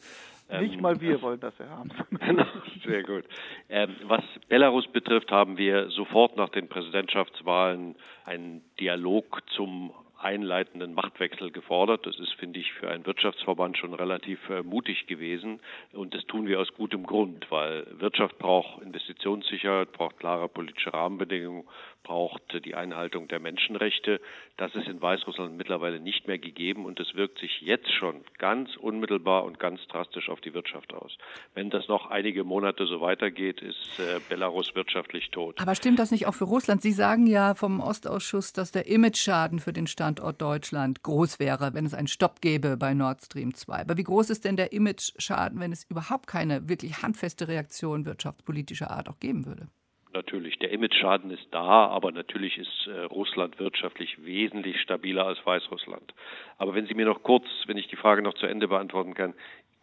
Nicht ähm, mal wir wollen das ja haben. Sehr gut. Ähm, was Belarus betrifft, haben wir sofort nach den Präsidentschaftswahlen einen Dialog zum einleitenden Machtwechsel gefordert. Das ist, finde ich, für einen Wirtschaftsverband schon relativ äh, mutig gewesen. Und das tun wir aus gutem Grund, weil Wirtschaft braucht Investitionssicherheit, braucht klare politische Rahmenbedingungen, braucht die Einhaltung der Menschenrechte. Das ist in Weißrussland mittlerweile nicht mehr gegeben und das wirkt sich jetzt schon ganz unmittelbar und ganz drastisch auf die Wirtschaft aus. Wenn das noch einige Monate so weitergeht, ist äh, Belarus wirtschaftlich tot. Aber stimmt das nicht auch für Russland? Sie sagen ja vom Ostausschuss, dass der Imageschaden für den Standort Deutschland groß wäre, wenn es einen Stopp gäbe bei Nord Stream 2. Aber wie groß ist denn der Imageschaden, wenn es überhaupt keine wirklich handfeste Reaktion wirtschaftspolitischer Art auch geben würde? Natürlich. Der Imageschaden ist da, aber natürlich ist äh, Russland wirtschaftlich wesentlich stabiler als Weißrussland. Aber wenn Sie mir noch kurz, wenn ich die Frage noch zu Ende beantworten kann,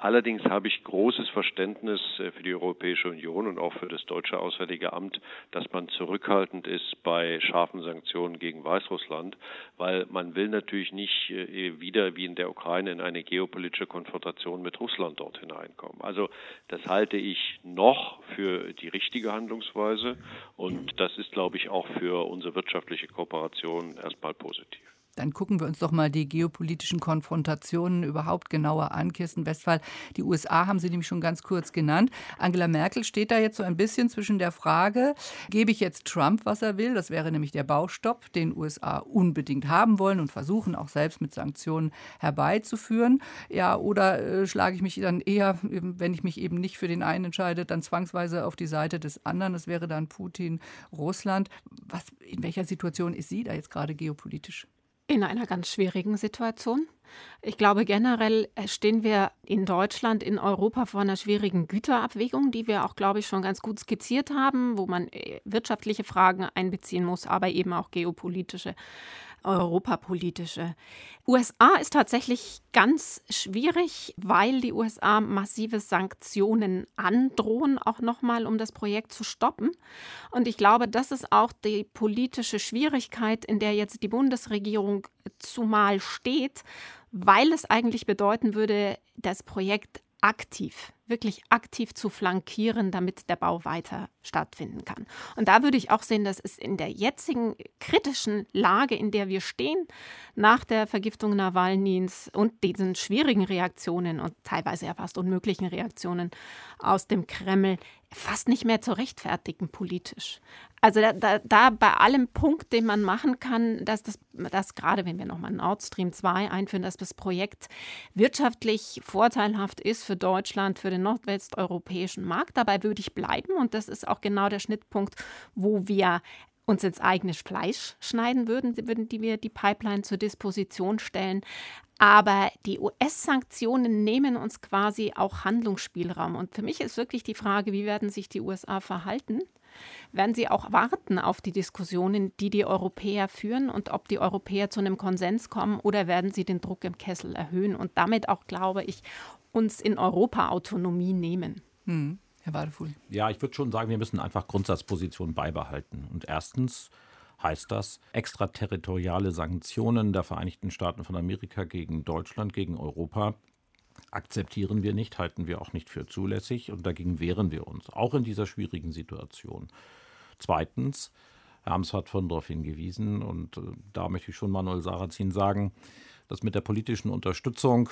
Allerdings habe ich großes Verständnis äh, für die Europäische Union und auch für das deutsche Auswärtige Amt, dass man zurückhaltend ist bei scharfen Sanktionen gegen Weißrussland, weil man will natürlich nicht äh, wieder wie in der Ukraine in eine geopolitische Konfrontation mit Russland dort hineinkommen. Also das halte ich noch für die richtige Handlungsweise und das ist, glaube ich, auch für unsere wirtschaftliche Kooperation erstmal positiv. Dann gucken wir uns doch mal die geopolitischen Konfrontationen überhaupt genauer an. Kirsten Westphal, die USA haben Sie nämlich schon ganz kurz genannt. Angela Merkel steht da jetzt so ein bisschen zwischen der Frage, gebe ich jetzt Trump, was er will? Das wäre nämlich der Baustopp, den USA unbedingt haben wollen und versuchen auch selbst mit Sanktionen herbeizuführen. Ja, oder äh, schlage ich mich dann eher, wenn ich mich eben nicht für den einen entscheide, dann zwangsweise auf die Seite des anderen. Das wäre dann Putin, Russland. Was, in welcher Situation ist sie da jetzt gerade geopolitisch? In einer ganz schwierigen Situation. Ich glaube, generell stehen wir in Deutschland, in Europa vor einer schwierigen Güterabwägung, die wir auch, glaube ich, schon ganz gut skizziert haben, wo man äh, wirtschaftliche Fragen einbeziehen muss, aber eben auch geopolitische europapolitische. USA ist tatsächlich ganz schwierig, weil die USA massive Sanktionen androhen, auch nochmal, um das Projekt zu stoppen. Und ich glaube, das ist auch die politische Schwierigkeit, in der jetzt die Bundesregierung zumal steht, weil es eigentlich bedeuten würde, das Projekt aktiv, wirklich aktiv zu flankieren, damit der Bau weiter stattfinden kann. Und da würde ich auch sehen, dass es in der jetzigen kritischen Lage, in der wir stehen, nach der Vergiftung Nawalnys und diesen schwierigen Reaktionen und teilweise ja fast unmöglichen Reaktionen aus dem Kreml, fast nicht mehr zu rechtfertigen politisch. Also da, da, da, bei allem Punkt, den man machen kann, dass das, dass gerade wenn wir nochmal Nord Stream 2 einführen, dass das Projekt wirtschaftlich vorteilhaft ist für Deutschland, für den nordwesteuropäischen Markt. Dabei würde ich bleiben und das ist auch genau der Schnittpunkt, wo wir uns ins eigene Fleisch schneiden würden, würden die wir die Pipeline zur Disposition stellen. Aber die US-Sanktionen nehmen uns quasi auch Handlungsspielraum. Und für mich ist wirklich die Frage, wie werden sich die USA verhalten? Werden sie auch warten auf die Diskussionen, die die Europäer führen und ob die Europäer zu einem Konsens kommen oder werden sie den Druck im Kessel erhöhen und damit auch, glaube ich, uns in Europa Autonomie nehmen? Hm. Herr Wadefuhl. Ja, ich würde schon sagen, wir müssen einfach Grundsatzpositionen beibehalten. Und erstens heißt das extraterritoriale Sanktionen der Vereinigten Staaten von Amerika gegen Deutschland, gegen Europa akzeptieren wir nicht, halten wir auch nicht für zulässig und dagegen wehren wir uns, auch in dieser schwierigen Situation. Zweitens, Herr Amts hat von darauf hingewiesen und äh, da möchte ich schon Manuel Sarrazin sagen, dass mit der politischen Unterstützung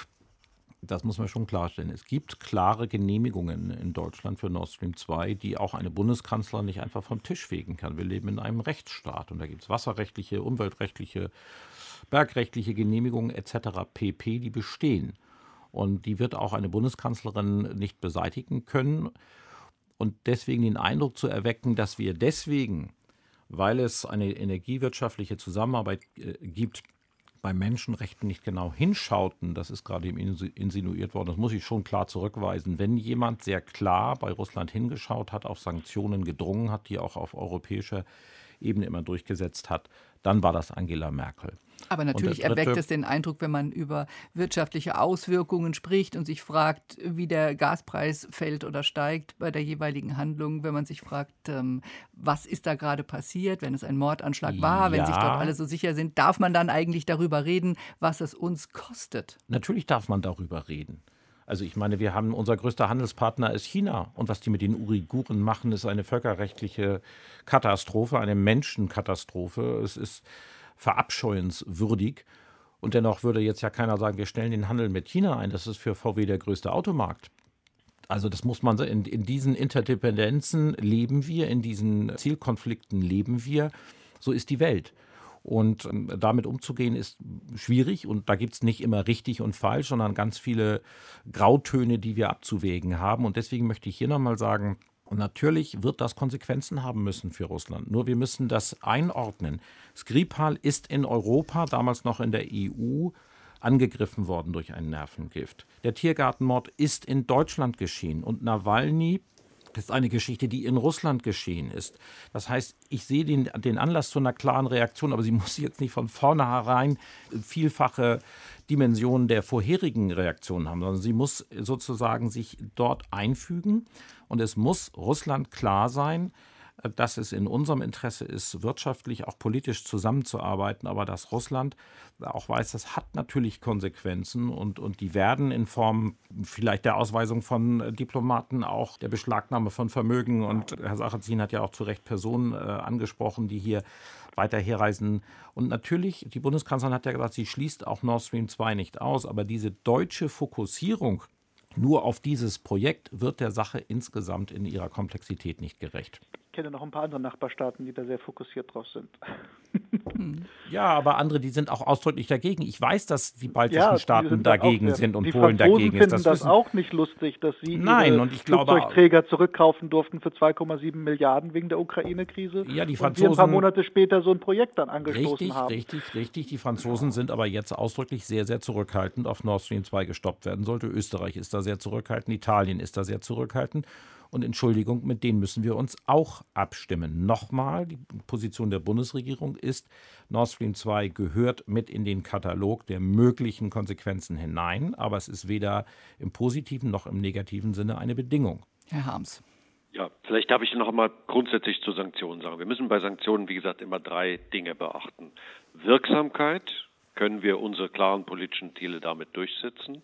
das muss man schon klarstellen. Es gibt klare Genehmigungen in Deutschland für Nord Stream 2, die auch eine Bundeskanzlerin nicht einfach vom Tisch fegen kann. Wir leben in einem Rechtsstaat und da gibt es wasserrechtliche, umweltrechtliche, bergrechtliche Genehmigungen etc. pp, die bestehen. Und die wird auch eine Bundeskanzlerin nicht beseitigen können. Und deswegen den Eindruck zu erwecken, dass wir deswegen, weil es eine energiewirtschaftliche Zusammenarbeit äh, gibt, bei Menschenrechten nicht genau hinschauten, das ist gerade eben insinuiert worden, das muss ich schon klar zurückweisen. Wenn jemand sehr klar bei Russland hingeschaut hat, auf Sanktionen gedrungen hat, die auch auf europäischer Ebene immer durchgesetzt hat, dann war das Angela Merkel. Aber natürlich erweckt es den Eindruck, wenn man über wirtschaftliche Auswirkungen spricht und sich fragt, wie der Gaspreis fällt oder steigt bei der jeweiligen Handlung, wenn man sich fragt, ähm, was ist da gerade passiert, wenn es ein Mordanschlag war, ja. wenn sich dort alle so sicher sind, darf man dann eigentlich darüber reden, was es uns kostet? Natürlich darf man darüber reden. Also ich meine, wir haben unser größter Handelspartner ist China und was die mit den Uiguren machen, ist eine völkerrechtliche Katastrophe, eine Menschenkatastrophe. Es ist verabscheuenswürdig. Und dennoch würde jetzt ja keiner sagen, wir stellen den Handel mit China ein. Das ist für VW der größte Automarkt. Also das muss man in, in diesen Interdependenzen leben wir, in diesen Zielkonflikten leben wir. So ist die Welt. Und ähm, damit umzugehen ist schwierig und da gibt es nicht immer richtig und falsch, sondern ganz viele Grautöne, die wir abzuwägen haben. Und deswegen möchte ich hier nochmal sagen, und natürlich wird das Konsequenzen haben müssen für Russland. Nur wir müssen das einordnen. Skripal ist in Europa, damals noch in der EU, angegriffen worden durch ein Nervengift. Der Tiergartenmord ist in Deutschland geschehen und Nawalny ist eine Geschichte, die in Russland geschehen ist. Das heißt, ich sehe den, den Anlass zu einer klaren Reaktion, aber sie muss jetzt nicht von vornherein vielfache Dimensionen der vorherigen Reaktionen haben, sondern sie muss sozusagen sich dort einfügen. Und es muss Russland klar sein, dass es in unserem Interesse ist, wirtschaftlich, auch politisch zusammenzuarbeiten, aber dass Russland auch weiß, das hat natürlich Konsequenzen und, und die werden in Form vielleicht der Ausweisung von Diplomaten, auch der Beschlagnahme von Vermögen. Und Herr Sarrazin hat ja auch zu Recht Personen äh, angesprochen, die hier weiter herreisen. Und natürlich, die Bundeskanzlerin hat ja gesagt, sie schließt auch Nord Stream 2 nicht aus, aber diese deutsche Fokussierung nur auf dieses Projekt wird der Sache insgesamt in ihrer Komplexität nicht gerecht kenne noch ein paar andere Nachbarstaaten, die da sehr fokussiert drauf sind. Ja, aber andere, die sind auch ausdrücklich dagegen. Ich weiß, dass die baltischen ja, Staaten sind dagegen sind und Polen Franzosen dagegen ist. Das finden das auch nicht lustig, dass sie Nein, ihre und ich glaube, Flugzeugträger zurückkaufen durften für 2,7 Milliarden wegen der Ukraine-Krise. Ja, die Franzosen. Und wir ein paar Monate später so ein Projekt dann angestoßen richtig, haben. Richtig, richtig. Die Franzosen sind aber jetzt ausdrücklich sehr, sehr zurückhaltend, auf Nord Stream 2 gestoppt werden sollte. Österreich ist da sehr zurückhaltend, Italien ist da sehr zurückhaltend. Und Entschuldigung, mit denen müssen wir uns auch abstimmen. Nochmal, die Position der Bundesregierung ist, Nord Stream 2 gehört mit in den Katalog der möglichen Konsequenzen hinein, aber es ist weder im positiven noch im negativen Sinne eine Bedingung. Herr Harms. Ja, vielleicht darf ich noch einmal grundsätzlich zu Sanktionen sagen. Wir müssen bei Sanktionen, wie gesagt, immer drei Dinge beachten. Wirksamkeit, können wir unsere klaren politischen Ziele damit durchsetzen?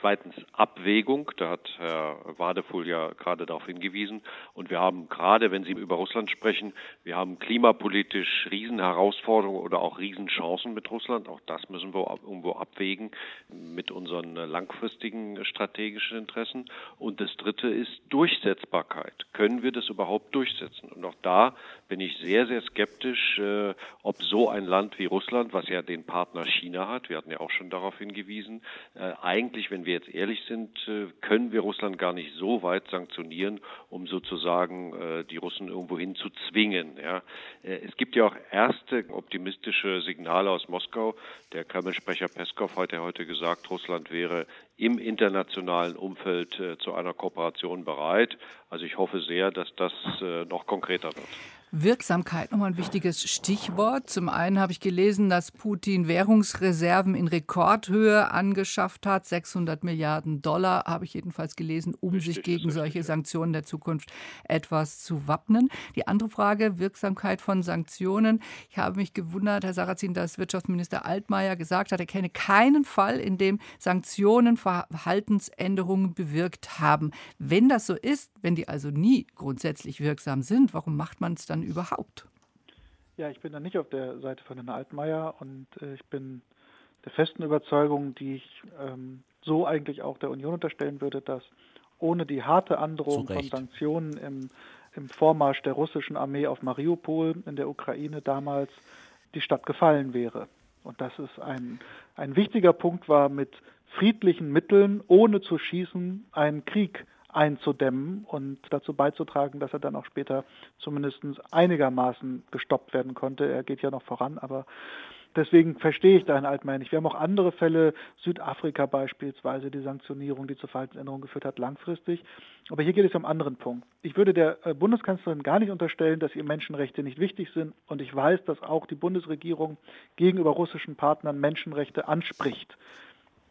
Zweitens Abwägung, da hat Herr Wadefuhl ja gerade darauf hingewiesen. Und wir haben gerade, wenn Sie über Russland sprechen, wir haben klimapolitisch Riesenherausforderungen oder auch Riesenchancen mit Russland. Auch das müssen wir irgendwo abwägen mit unseren langfristigen strategischen Interessen. Und das Dritte ist Durchsetzbarkeit. Können wir das überhaupt durchsetzen? Und auch da bin ich sehr, sehr skeptisch, äh, ob so ein Land wie Russland, was ja den Partner China hat, wir hatten ja auch schon darauf hingewiesen, äh, eigentlich, wenn wir jetzt ehrlich sind, äh, können wir Russland gar nicht so weit sanktionieren, um sozusagen äh, die Russen irgendwohin zu zwingen. Ja. Äh, es gibt ja auch erste optimistische Signale aus Moskau. Der Kreml-Sprecher Peskov hat ja heute gesagt, Russland wäre im internationalen Umfeld zu einer Kooperation bereit. Also ich hoffe sehr, dass das noch konkreter wird. Wirksamkeit, nochmal ein wichtiges Stichwort. Zum einen habe ich gelesen, dass Putin Währungsreserven in Rekordhöhe angeschafft hat. 600 Milliarden Dollar habe ich jedenfalls gelesen, um richtig, sich gegen solche Sanktionen der Zukunft etwas zu wappnen. Die andere Frage, Wirksamkeit von Sanktionen. Ich habe mich gewundert, Herr Sarrazin, dass Wirtschaftsminister Altmaier gesagt hat, er kenne keinen Fall, in dem Sanktionen Verhaltensänderungen bewirkt haben. Wenn das so ist, wenn die also nie grundsätzlich wirksam sind, warum macht man es dann überhaupt? Ja, ich bin da nicht auf der Seite von Herrn Altmaier und äh, ich bin der festen Überzeugung, die ich ähm, so eigentlich auch der Union unterstellen würde, dass ohne die harte Androhung von Sanktionen im, im Vormarsch der russischen Armee auf Mariupol in der Ukraine damals die Stadt gefallen wäre. Und dass es ein, ein wichtiger Punkt war, mit friedlichen Mitteln, ohne zu schießen, einen Krieg einzudämmen und dazu beizutragen, dass er dann auch später zumindest einigermaßen gestoppt werden konnte. Er geht ja noch voran, aber deswegen verstehe ich deinen Altmaier nicht. Wir haben auch andere Fälle, Südafrika beispielsweise, die Sanktionierung, die zur Verhaltensänderung geführt hat, langfristig. Aber hier geht es um einen anderen Punkt. Ich würde der äh, Bundeskanzlerin gar nicht unterstellen, dass ihr Menschenrechte nicht wichtig sind. Und ich weiß, dass auch die Bundesregierung gegenüber russischen Partnern Menschenrechte anspricht.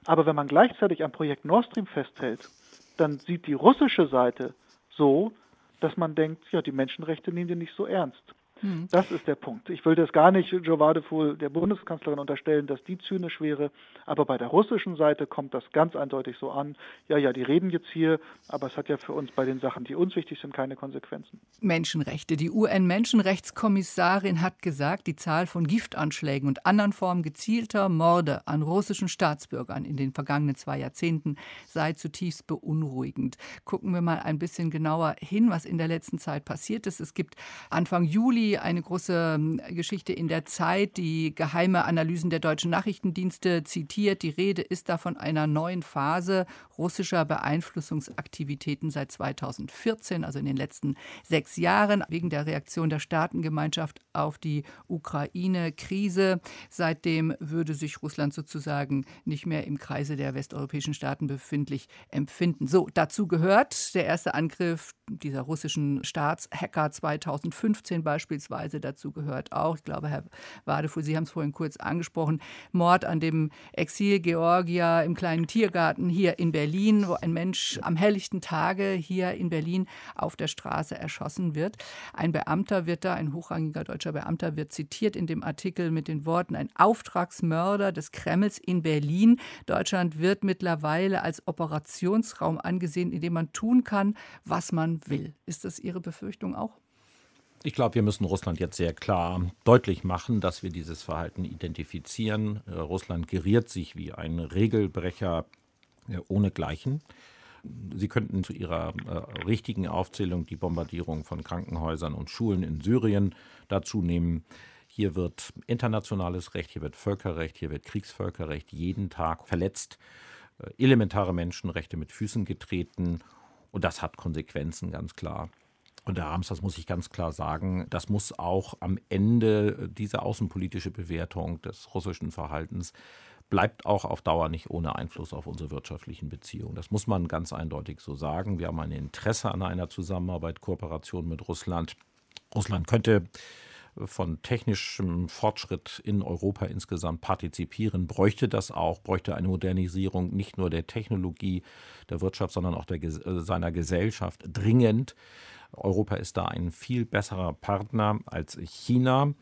Aber wenn man gleichzeitig am Projekt Nord Stream festhält, dann sieht die russische Seite so, dass man denkt, ja, die Menschenrechte nehmen die nicht so ernst. Hm. Das ist der Punkt. Ich will das gar nicht Wadefuhl, der Bundeskanzlerin, unterstellen, dass die zynisch wäre. Aber bei der russischen Seite kommt das ganz eindeutig so an. Ja, ja, die reden jetzt hier, aber es hat ja für uns bei den Sachen, die uns wichtig sind, keine Konsequenzen. Menschenrechte. Die UN-Menschenrechtskommissarin hat gesagt, die Zahl von Giftanschlägen und anderen Formen gezielter Morde an russischen Staatsbürgern in den vergangenen zwei Jahrzehnten sei zutiefst beunruhigend. Gucken wir mal ein bisschen genauer hin, was in der letzten Zeit passiert ist. Es gibt Anfang Juli eine große ähm, Geschichte in der Zeit, die geheime Analysen der deutschen Nachrichtendienste zitiert. Die Rede ist da von einer neuen Phase russischer Beeinflussungsaktivitäten seit 2014, also in den letzten sechs Jahren, wegen der Reaktion der Staatengemeinschaft auf die Ukraine-Krise. Seitdem würde sich Russland sozusagen nicht mehr im Kreise der westeuropäischen Staaten befindlich empfinden. So, dazu gehört der erste Angriff dieser russischen Staatshacker 2015 beispielsweise. Dazu gehört auch, ich glaube, Herr Wadefuhl, Sie haben es vorhin kurz angesprochen, Mord an dem Exil-Georgier im kleinen Tiergarten hier in Berlin, wo ein Mensch am helllichten Tage hier in Berlin auf der Straße erschossen wird. Ein Beamter wird da, ein hochrangiger deutscher Beamter wird zitiert in dem Artikel mit den Worten, ein Auftragsmörder des Kremls in Berlin. Deutschland wird mittlerweile als Operationsraum angesehen, in dem man tun kann, was man will. Ist das Ihre Befürchtung auch? Ich glaube, wir müssen Russland jetzt sehr klar deutlich machen, dass wir dieses Verhalten identifizieren. Äh, Russland geriert sich wie ein Regelbrecher äh, ohnegleichen. Sie könnten zu Ihrer äh, richtigen Aufzählung die Bombardierung von Krankenhäusern und Schulen in Syrien dazu nehmen. Hier wird internationales Recht, hier wird Völkerrecht, hier wird Kriegsvölkerrecht jeden Tag verletzt, äh, elementare Menschenrechte mit Füßen getreten und das hat Konsequenzen, ganz klar. Und Herr Rams, das muss ich ganz klar sagen, das muss auch am Ende diese außenpolitische Bewertung des russischen Verhaltens bleibt auch auf Dauer nicht ohne Einfluss auf unsere wirtschaftlichen Beziehungen. Das muss man ganz eindeutig so sagen. Wir haben ein Interesse an einer Zusammenarbeit, Kooperation mit Russland. Russland könnte von technischem Fortschritt in Europa insgesamt partizipieren, bräuchte das auch, bräuchte eine Modernisierung nicht nur der Technologie, der Wirtschaft, sondern auch der, äh, seiner Gesellschaft dringend. Europa ist da ein viel besserer Partner als China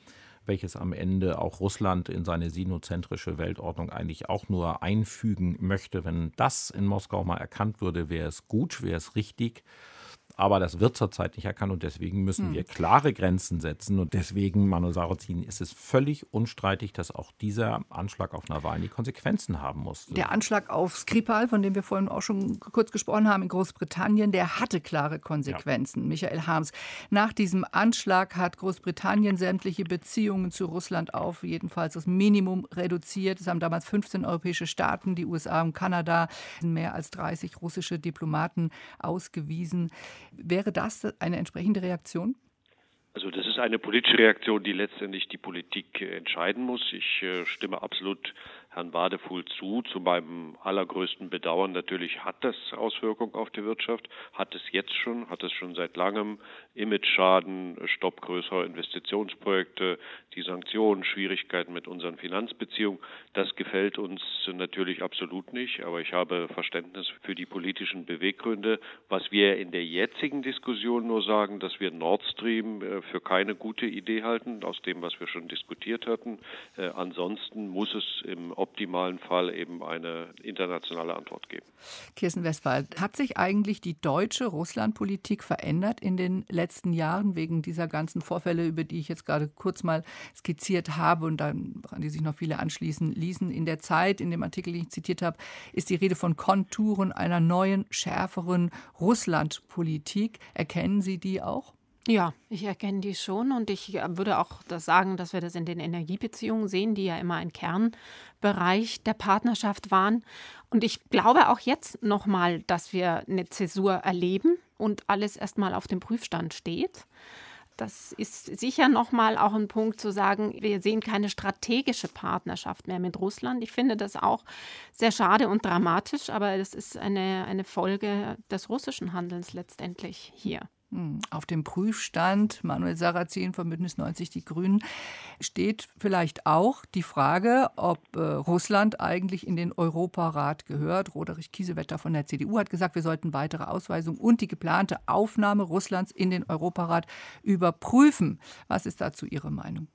welches am Ende auch Russland in seine sinozentrische Weltordnung eigentlich auch nur einfügen möchte. Wenn das in Moskau mal erkannt würde, wäre es gut, wäre es richtig aber das wird zurzeit nicht erkannt und deswegen müssen hm. wir klare Grenzen setzen. Und deswegen, Manu Sarrazin, ist es völlig unstreitig, dass auch dieser Anschlag auf Nawalny Konsequenzen haben muss. Der Anschlag auf Skripal, von dem wir vorhin auch schon kurz gesprochen haben, in Großbritannien, der hatte klare Konsequenzen. Ja. Michael Harms, nach diesem Anschlag hat Großbritannien sämtliche Beziehungen zu Russland auf jedenfalls das Minimum reduziert. Es haben damals 15 europäische Staaten, die USA und Kanada, mehr als 30 russische Diplomaten ausgewiesen. Wäre das eine entsprechende Reaktion? Also das ist eine politische Reaktion, die letztendlich die Politik entscheiden muss. Ich äh, stimme absolut Herrn Wadefuhl zu. Zu meinem allergrößten Bedauern natürlich hat das Auswirkungen auf die Wirtschaft, hat es jetzt schon, hat es schon seit langem. Image-Schaden, Stopp größerer Investitionsprojekte, die Sanktionen, Schwierigkeiten mit unseren Finanzbeziehungen. Das gefällt uns natürlich absolut nicht, aber ich habe Verständnis für die politischen Beweggründe. Was wir in der jetzigen Diskussion nur sagen, dass wir Nord Stream äh, für keine gute Idee halten, aus dem, was wir schon diskutiert hatten. Äh, ansonsten muss es im optimalen Fall eben eine internationale Antwort geben. Kirsten Westphal, hat sich eigentlich die deutsche Russlandpolitik verändert in den letzten Jahren wegen dieser ganzen Vorfälle, über die ich jetzt gerade kurz mal skizziert habe und dann, an die sich noch viele anschließen ließen? In der Zeit, in dem Artikel, den ich zitiert habe, ist die Rede von Konturen einer neuen, schärferen Russlandpolitik. Erkennen Sie die auch? Ja, ich erkenne die schon und ich äh, würde auch das sagen, dass wir das in den Energiebeziehungen sehen, die ja immer ein Kernbereich der Partnerschaft waren. Und ich glaube auch jetzt nochmal, dass wir eine Zäsur erleben und alles erstmal auf dem Prüfstand steht. Das ist sicher nochmal auch ein Punkt zu sagen, wir sehen keine strategische Partnerschaft mehr mit Russland. Ich finde das auch sehr schade und dramatisch, aber das ist eine, eine Folge des russischen Handelns letztendlich hier. Hm, auf dem Prüfstand, Manuel Sarrazin von Bündnis 90 Die Grünen, steht vielleicht auch die Frage, ob äh, Russland eigentlich in den Europarat gehört. Roderich Kiesewetter von der CDU hat gesagt, wir sollten weitere Ausweisungen und die geplante Aufnahme Russlands in den Europarat überprüfen. Was ist dazu Ihre Meinung?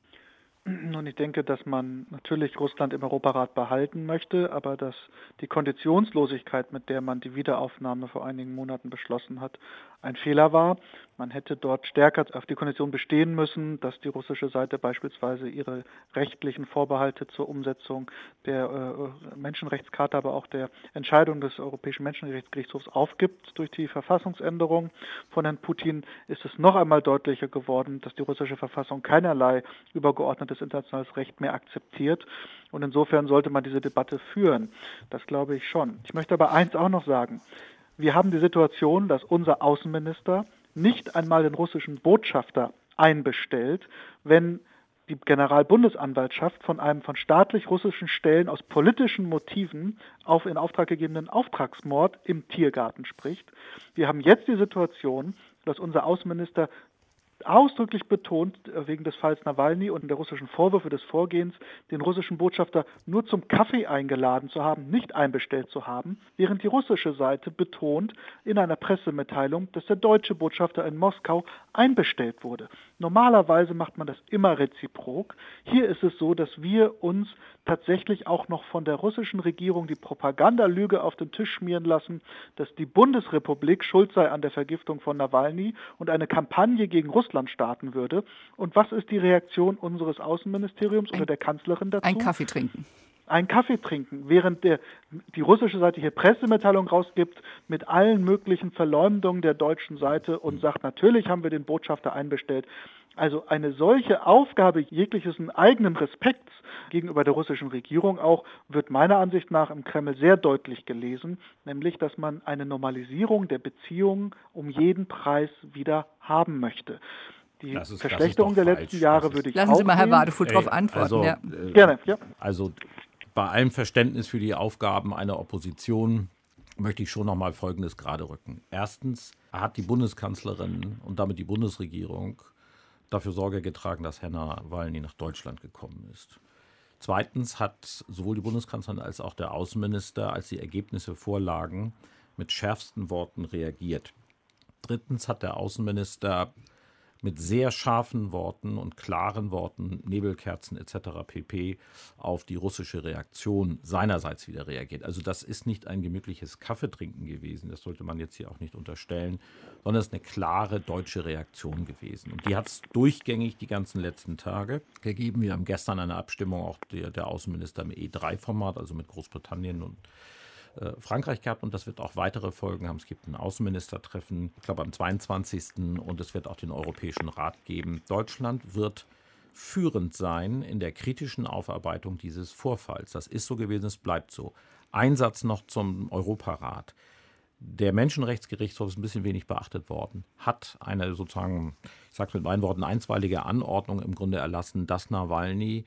Nun, ich denke, dass man natürlich Russland im Europarat behalten möchte, aber dass die Konditionslosigkeit, mit der man die Wiederaufnahme vor einigen Monaten beschlossen hat, ein Fehler war. Man hätte dort stärker auf die Kondition bestehen müssen, dass die russische Seite beispielsweise ihre rechtlichen Vorbehalte zur Umsetzung der äh, Menschenrechtscharta, aber auch der Entscheidung des Europäischen Menschenrechtsgerichtshofs aufgibt durch die Verfassungsänderung von Herrn Putin, ist es noch einmal deutlicher geworden, dass die russische Verfassung keinerlei übergeordnetes internationales Recht mehr akzeptiert. Und insofern sollte man diese Debatte führen. Das glaube ich schon. Ich möchte aber eins auch noch sagen. Wir haben die Situation, dass unser Außenminister nicht einmal den russischen Botschafter einbestellt, wenn die Generalbundesanwaltschaft von einem von staatlich russischen Stellen aus politischen Motiven auf in Auftrag gegebenen Auftragsmord im Tiergarten spricht. Wir haben jetzt die Situation, dass unser Außenminister ausdrücklich betont, äh, wegen des Falls Nawalny und der russischen Vorwürfe des Vorgehens, den russischen Botschafter nur zum Kaffee eingeladen zu haben, nicht einbestellt zu haben, während die russische Seite betont in einer Pressemitteilung, dass der deutsche Botschafter in Moskau einbestellt wurde. Normalerweise macht man das immer reziprok. Hier ist es so, dass wir uns tatsächlich auch noch von der russischen Regierung die Propagandalüge auf den Tisch schmieren lassen, dass die Bundesrepublik schuld sei an der Vergiftung von Nawalny und eine Kampagne gegen Russland starten würde. Und was ist die Reaktion unseres Außenministeriums ein, oder der Kanzlerin dazu? Ein Kaffee trinken einen Kaffee trinken, während der, die russische Seite hier Pressemitteilung rausgibt mit allen möglichen Verleumdungen der deutschen Seite und sagt, natürlich haben wir den Botschafter einbestellt. Also eine solche Aufgabe jegliches eigenen Respekts gegenüber der russischen Regierung auch wird meiner Ansicht nach im Kreml sehr deutlich gelesen, nämlich dass man eine Normalisierung der Beziehungen um jeden Preis wieder haben möchte. Die ist, Verschlechterung der letzten Jahre würde ich Lassen Sie mal Herr Wadefuhl darauf antworten. Also, ja. äh, Gerne, ja. Also bei allem Verständnis für die Aufgaben einer Opposition möchte ich schon noch mal Folgendes gerade rücken. Erstens hat die Bundeskanzlerin und damit die Bundesregierung dafür Sorge getragen, dass Herr Nawalny nach Deutschland gekommen ist. Zweitens hat sowohl die Bundeskanzlerin als auch der Außenminister, als die Ergebnisse vorlagen, mit schärfsten Worten reagiert. Drittens hat der Außenminister mit sehr scharfen Worten und klaren Worten, Nebelkerzen etc. pp. auf die russische Reaktion seinerseits wieder reagiert. Also das ist nicht ein gemütliches Kaffeetrinken gewesen, das sollte man jetzt hier auch nicht unterstellen, sondern es ist eine klare deutsche Reaktion gewesen. Und die hat es durchgängig die ganzen letzten Tage gegeben. Wir haben gestern eine Abstimmung auch der, der Außenminister im E3-Format, also mit Großbritannien und äh, Frankreich gehabt und das wird auch weitere Folgen haben. Es gibt ein Außenministertreffen, ich glaube am 22. und es wird auch den Europäischen Rat geben. Deutschland wird führend sein in der kritischen Aufarbeitung dieses Vorfalls. Das ist so gewesen, es bleibt so. Ein Satz noch zum Europarat. Der Menschenrechtsgerichtshof ist ein bisschen wenig beachtet worden, hat eine sozusagen, ich sage es mit meinen Worten, einstweilige Anordnung im Grunde erlassen, dass Nawalny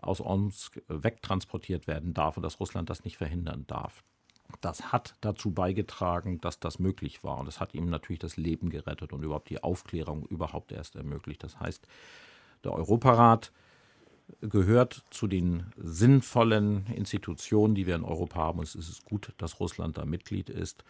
aus Omsk wegtransportiert werden darf und dass Russland das nicht verhindern darf. Das hat dazu beigetragen, dass das möglich war. Und es hat ihm natürlich das Leben gerettet und überhaupt die Aufklärung überhaupt erst ermöglicht. Das heißt, der Europarat gehört zu den sinnvollen Institutionen, die wir in Europa haben. Und es ist gut, dass Russland da Mitglied ist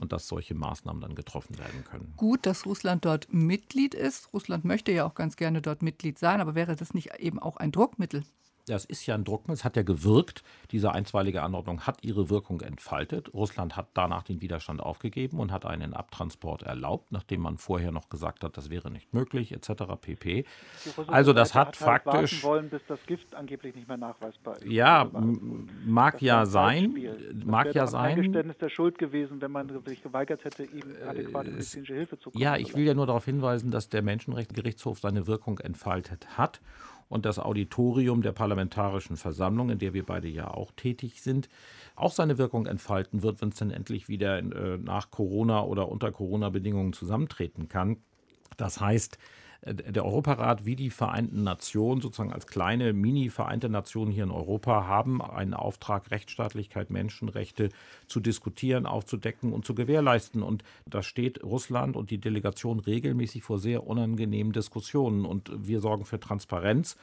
und dass solche Maßnahmen dann getroffen werden können. Gut, dass Russland dort Mitglied ist. Russland möchte ja auch ganz gerne dort Mitglied sein, aber wäre das nicht eben auch ein Druckmittel? Das ist ja ein Druckmittel, es hat ja gewirkt. Diese einstweilige Anordnung hat ihre Wirkung entfaltet. Russland hat danach den Widerstand aufgegeben und hat einen Abtransport erlaubt, nachdem man vorher noch gesagt hat, das wäre nicht möglich, etc. pp. Also das hat, hat halt faktisch. wollen, bis das Gift angeblich nicht mehr nachweisbar ist. Ja, mag ja sein. Mag ja sein. Ein Eingeständnis der Schuld gewesen, wenn man sich geweigert hätte, ihm adäquate medizinische Hilfe zu geben. Ja, ich will ja nur darauf hinweisen, dass der Menschenrechtsgerichtshof seine Wirkung entfaltet hat und das Auditorium der Parlamentarischen Versammlung, in der wir beide ja auch tätig sind, auch seine Wirkung entfalten wird, wenn es dann endlich wieder äh, nach Corona oder unter Corona-Bedingungen zusammentreten kann. Das heißt, der Europarat wie die Vereinten Nationen, sozusagen als kleine Mini-Vereinte Nationen hier in Europa, haben einen Auftrag, Rechtsstaatlichkeit, Menschenrechte zu diskutieren, aufzudecken und zu gewährleisten. Und da steht Russland und die Delegation regelmäßig vor sehr unangenehmen Diskussionen. Und wir sorgen für Transparenz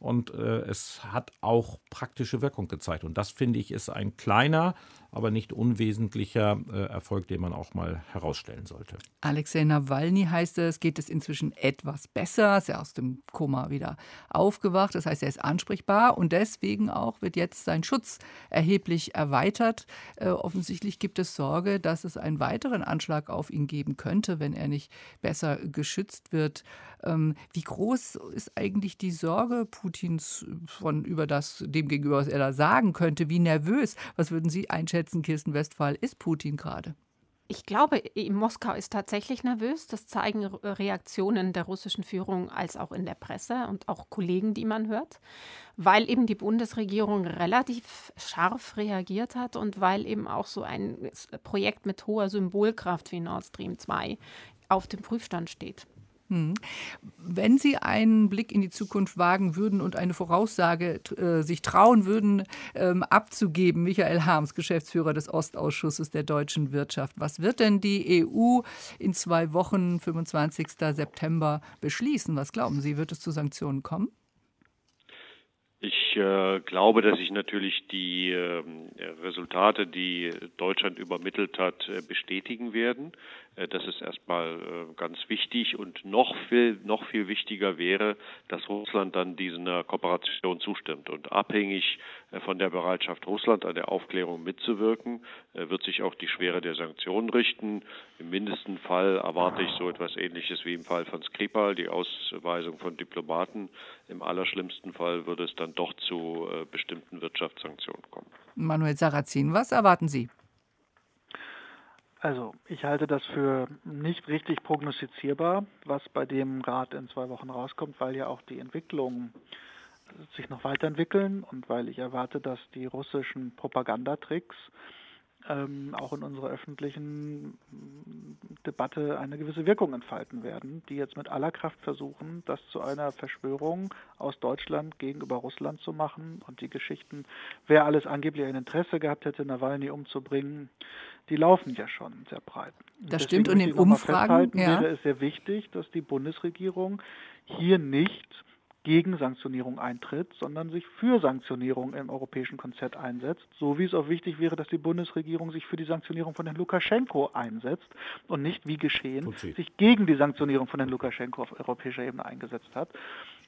und äh, es hat auch praktische Wirkung gezeigt. Und das finde ich ist ein kleiner, aber nicht unwesentlicher äh, Erfolg, den man auch mal herausstellen sollte. Alexei Nawalny heißt es, geht es inzwischen etwas besser. Ist er aus dem Koma wieder aufgewacht. Das heißt, er ist ansprechbar und deswegen auch wird jetzt sein Schutz erheblich erweitert. Äh, offensichtlich gibt es Sorge, dass es einen weiteren Anschlag auf ihn geben könnte, wenn er nicht besser geschützt wird. Ähm, wie groß ist eigentlich die Sorge Putins von über das dem gegenüber, was er da sagen könnte? Wie nervös? Was würden Sie einschätzen, Kirsten Westphal, ist Putin gerade? Ich glaube, Moskau ist tatsächlich nervös. Das zeigen Reaktionen der russischen Führung als auch in der Presse und auch Kollegen, die man hört, weil eben die Bundesregierung relativ scharf reagiert hat und weil eben auch so ein Projekt mit hoher Symbolkraft wie Nord Stream 2 auf dem Prüfstand steht. Hm. Wenn Sie einen Blick in die Zukunft wagen würden und eine Voraussage äh, sich trauen würden, ähm, abzugeben, Michael Harms, Geschäftsführer des Ostausschusses der deutschen Wirtschaft, was wird denn die EU in zwei Wochen, 25. September, beschließen? Was glauben Sie, wird es zu Sanktionen kommen? Ich äh, glaube, dass sich natürlich die äh, Resultate, die Deutschland übermittelt hat, äh, bestätigen werden. Äh, das ist erstmal äh, ganz wichtig und noch viel, noch viel wichtiger wäre, dass Russland dann dieser Kooperation zustimmt. Und abhängig äh, von der Bereitschaft Russland an der Aufklärung mitzuwirken, wird sich auch die Schwere der Sanktionen richten. Im mindesten Fall erwarte ich so etwas Ähnliches wie im Fall von Skripal, die Ausweisung von Diplomaten. Im allerschlimmsten Fall würde es dann doch zu bestimmten Wirtschaftssanktionen kommen. Manuel Sarrazin, was erwarten Sie? Also ich halte das für nicht richtig prognostizierbar, was bei dem Rat in zwei Wochen rauskommt, weil ja auch die Entwicklungen sich noch weiterentwickeln und weil ich erwarte, dass die russischen Propagandatricks ähm, auch in unserer öffentlichen Debatte eine gewisse Wirkung entfalten werden, die jetzt mit aller Kraft versuchen, das zu einer Verschwörung aus Deutschland gegenüber Russland zu machen und die Geschichten, wer alles angeblich ein Interesse gehabt hätte, Nawalny umzubringen, die laufen ja schon sehr breit. Das stimmt und in Umfragen ja. wäre es sehr wichtig, dass die Bundesregierung hier nicht gegen Sanktionierung eintritt, sondern sich für Sanktionierung im europäischen Konzert einsetzt, so wie es auch wichtig wäre, dass die Bundesregierung sich für die Sanktionierung von Herrn Lukaschenko einsetzt und nicht wie geschehen sich gegen die Sanktionierung von Herrn Lukaschenko auf europäischer Ebene eingesetzt hat.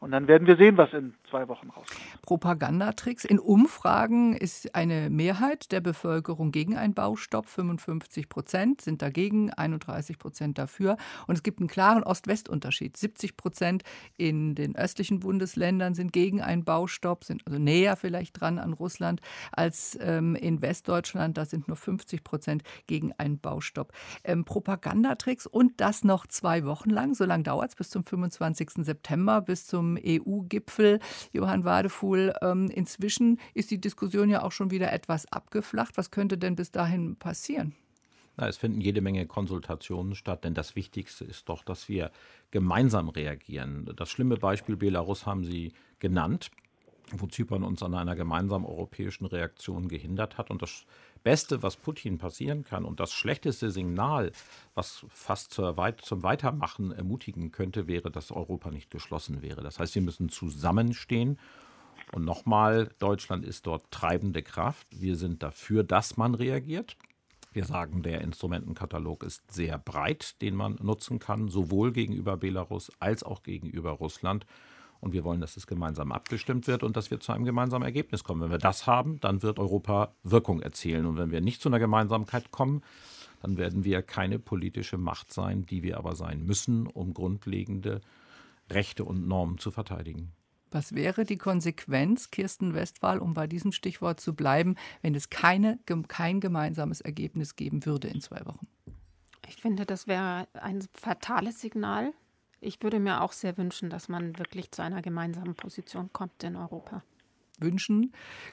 Und dann werden wir sehen, was in zwei Wochen rauskommt. Propagandatricks. In Umfragen ist eine Mehrheit der Bevölkerung gegen einen Baustopp. 55 Prozent sind dagegen, 31 Prozent dafür. Und es gibt einen klaren Ost-West-Unterschied. 70 Prozent in den östlichen Bundesländern sind gegen einen Baustopp, sind also näher vielleicht dran an Russland als ähm, in Westdeutschland. Da sind nur 50 Prozent gegen einen Baustopp. Ähm, Propagandatricks und das noch zwei Wochen lang. So lange dauert es bis zum 25. September, bis zum EU-Gipfel, Johann Wadefuhl. Ähm, inzwischen ist die Diskussion ja auch schon wieder etwas abgeflacht. Was könnte denn bis dahin passieren? Na, es finden jede Menge Konsultationen statt, denn das Wichtigste ist doch, dass wir gemeinsam reagieren. Das schlimme Beispiel Belarus haben Sie genannt, wo Zypern uns an einer gemeinsamen europäischen Reaktion gehindert hat. Und das Beste, was Putin passieren kann und das schlechteste Signal, was fast zum Weitermachen ermutigen könnte, wäre, dass Europa nicht geschlossen wäre. Das heißt, wir müssen zusammenstehen. Und nochmal, Deutschland ist dort treibende Kraft. Wir sind dafür, dass man reagiert. Wir sagen, der Instrumentenkatalog ist sehr breit, den man nutzen kann, sowohl gegenüber Belarus als auch gegenüber Russland. Und wir wollen, dass es gemeinsam abgestimmt wird und dass wir zu einem gemeinsamen Ergebnis kommen. Wenn wir das haben, dann wird Europa Wirkung erzielen. Und wenn wir nicht zu einer Gemeinsamkeit kommen, dann werden wir keine politische Macht sein, die wir aber sein müssen, um grundlegende Rechte und Normen zu verteidigen. Was wäre die Konsequenz, Kirsten Westphal, um bei diesem Stichwort zu bleiben, wenn es keine, kein gemeinsames Ergebnis geben würde in zwei Wochen? Ich finde, das wäre ein fatales Signal ich würde mir auch sehr wünschen, dass man wirklich zu einer gemeinsamen Position kommt in Europa. Wünschen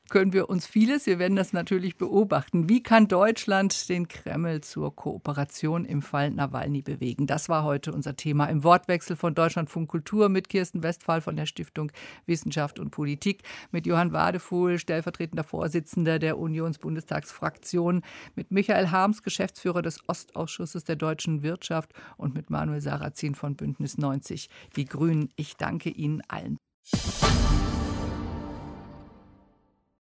können wir uns vieles. Wir werden das natürlich beobachten. Wie kann Deutschland den Kreml zur Kooperation im Fall Nawalny bewegen? Das war heute unser Thema im Wortwechsel von Deutschlandfunk Kultur mit Kirsten Westphal von der Stiftung Wissenschaft und Politik, mit Johann Wadefuhl, stellvertretender Vorsitzender der Unionsbundestagsfraktion, mit Michael Harms, Geschäftsführer des Ostausschusses der deutschen Wirtschaft und mit Manuel Sarrazin von Bündnis 90 Die Grünen. Ich danke Ihnen allen.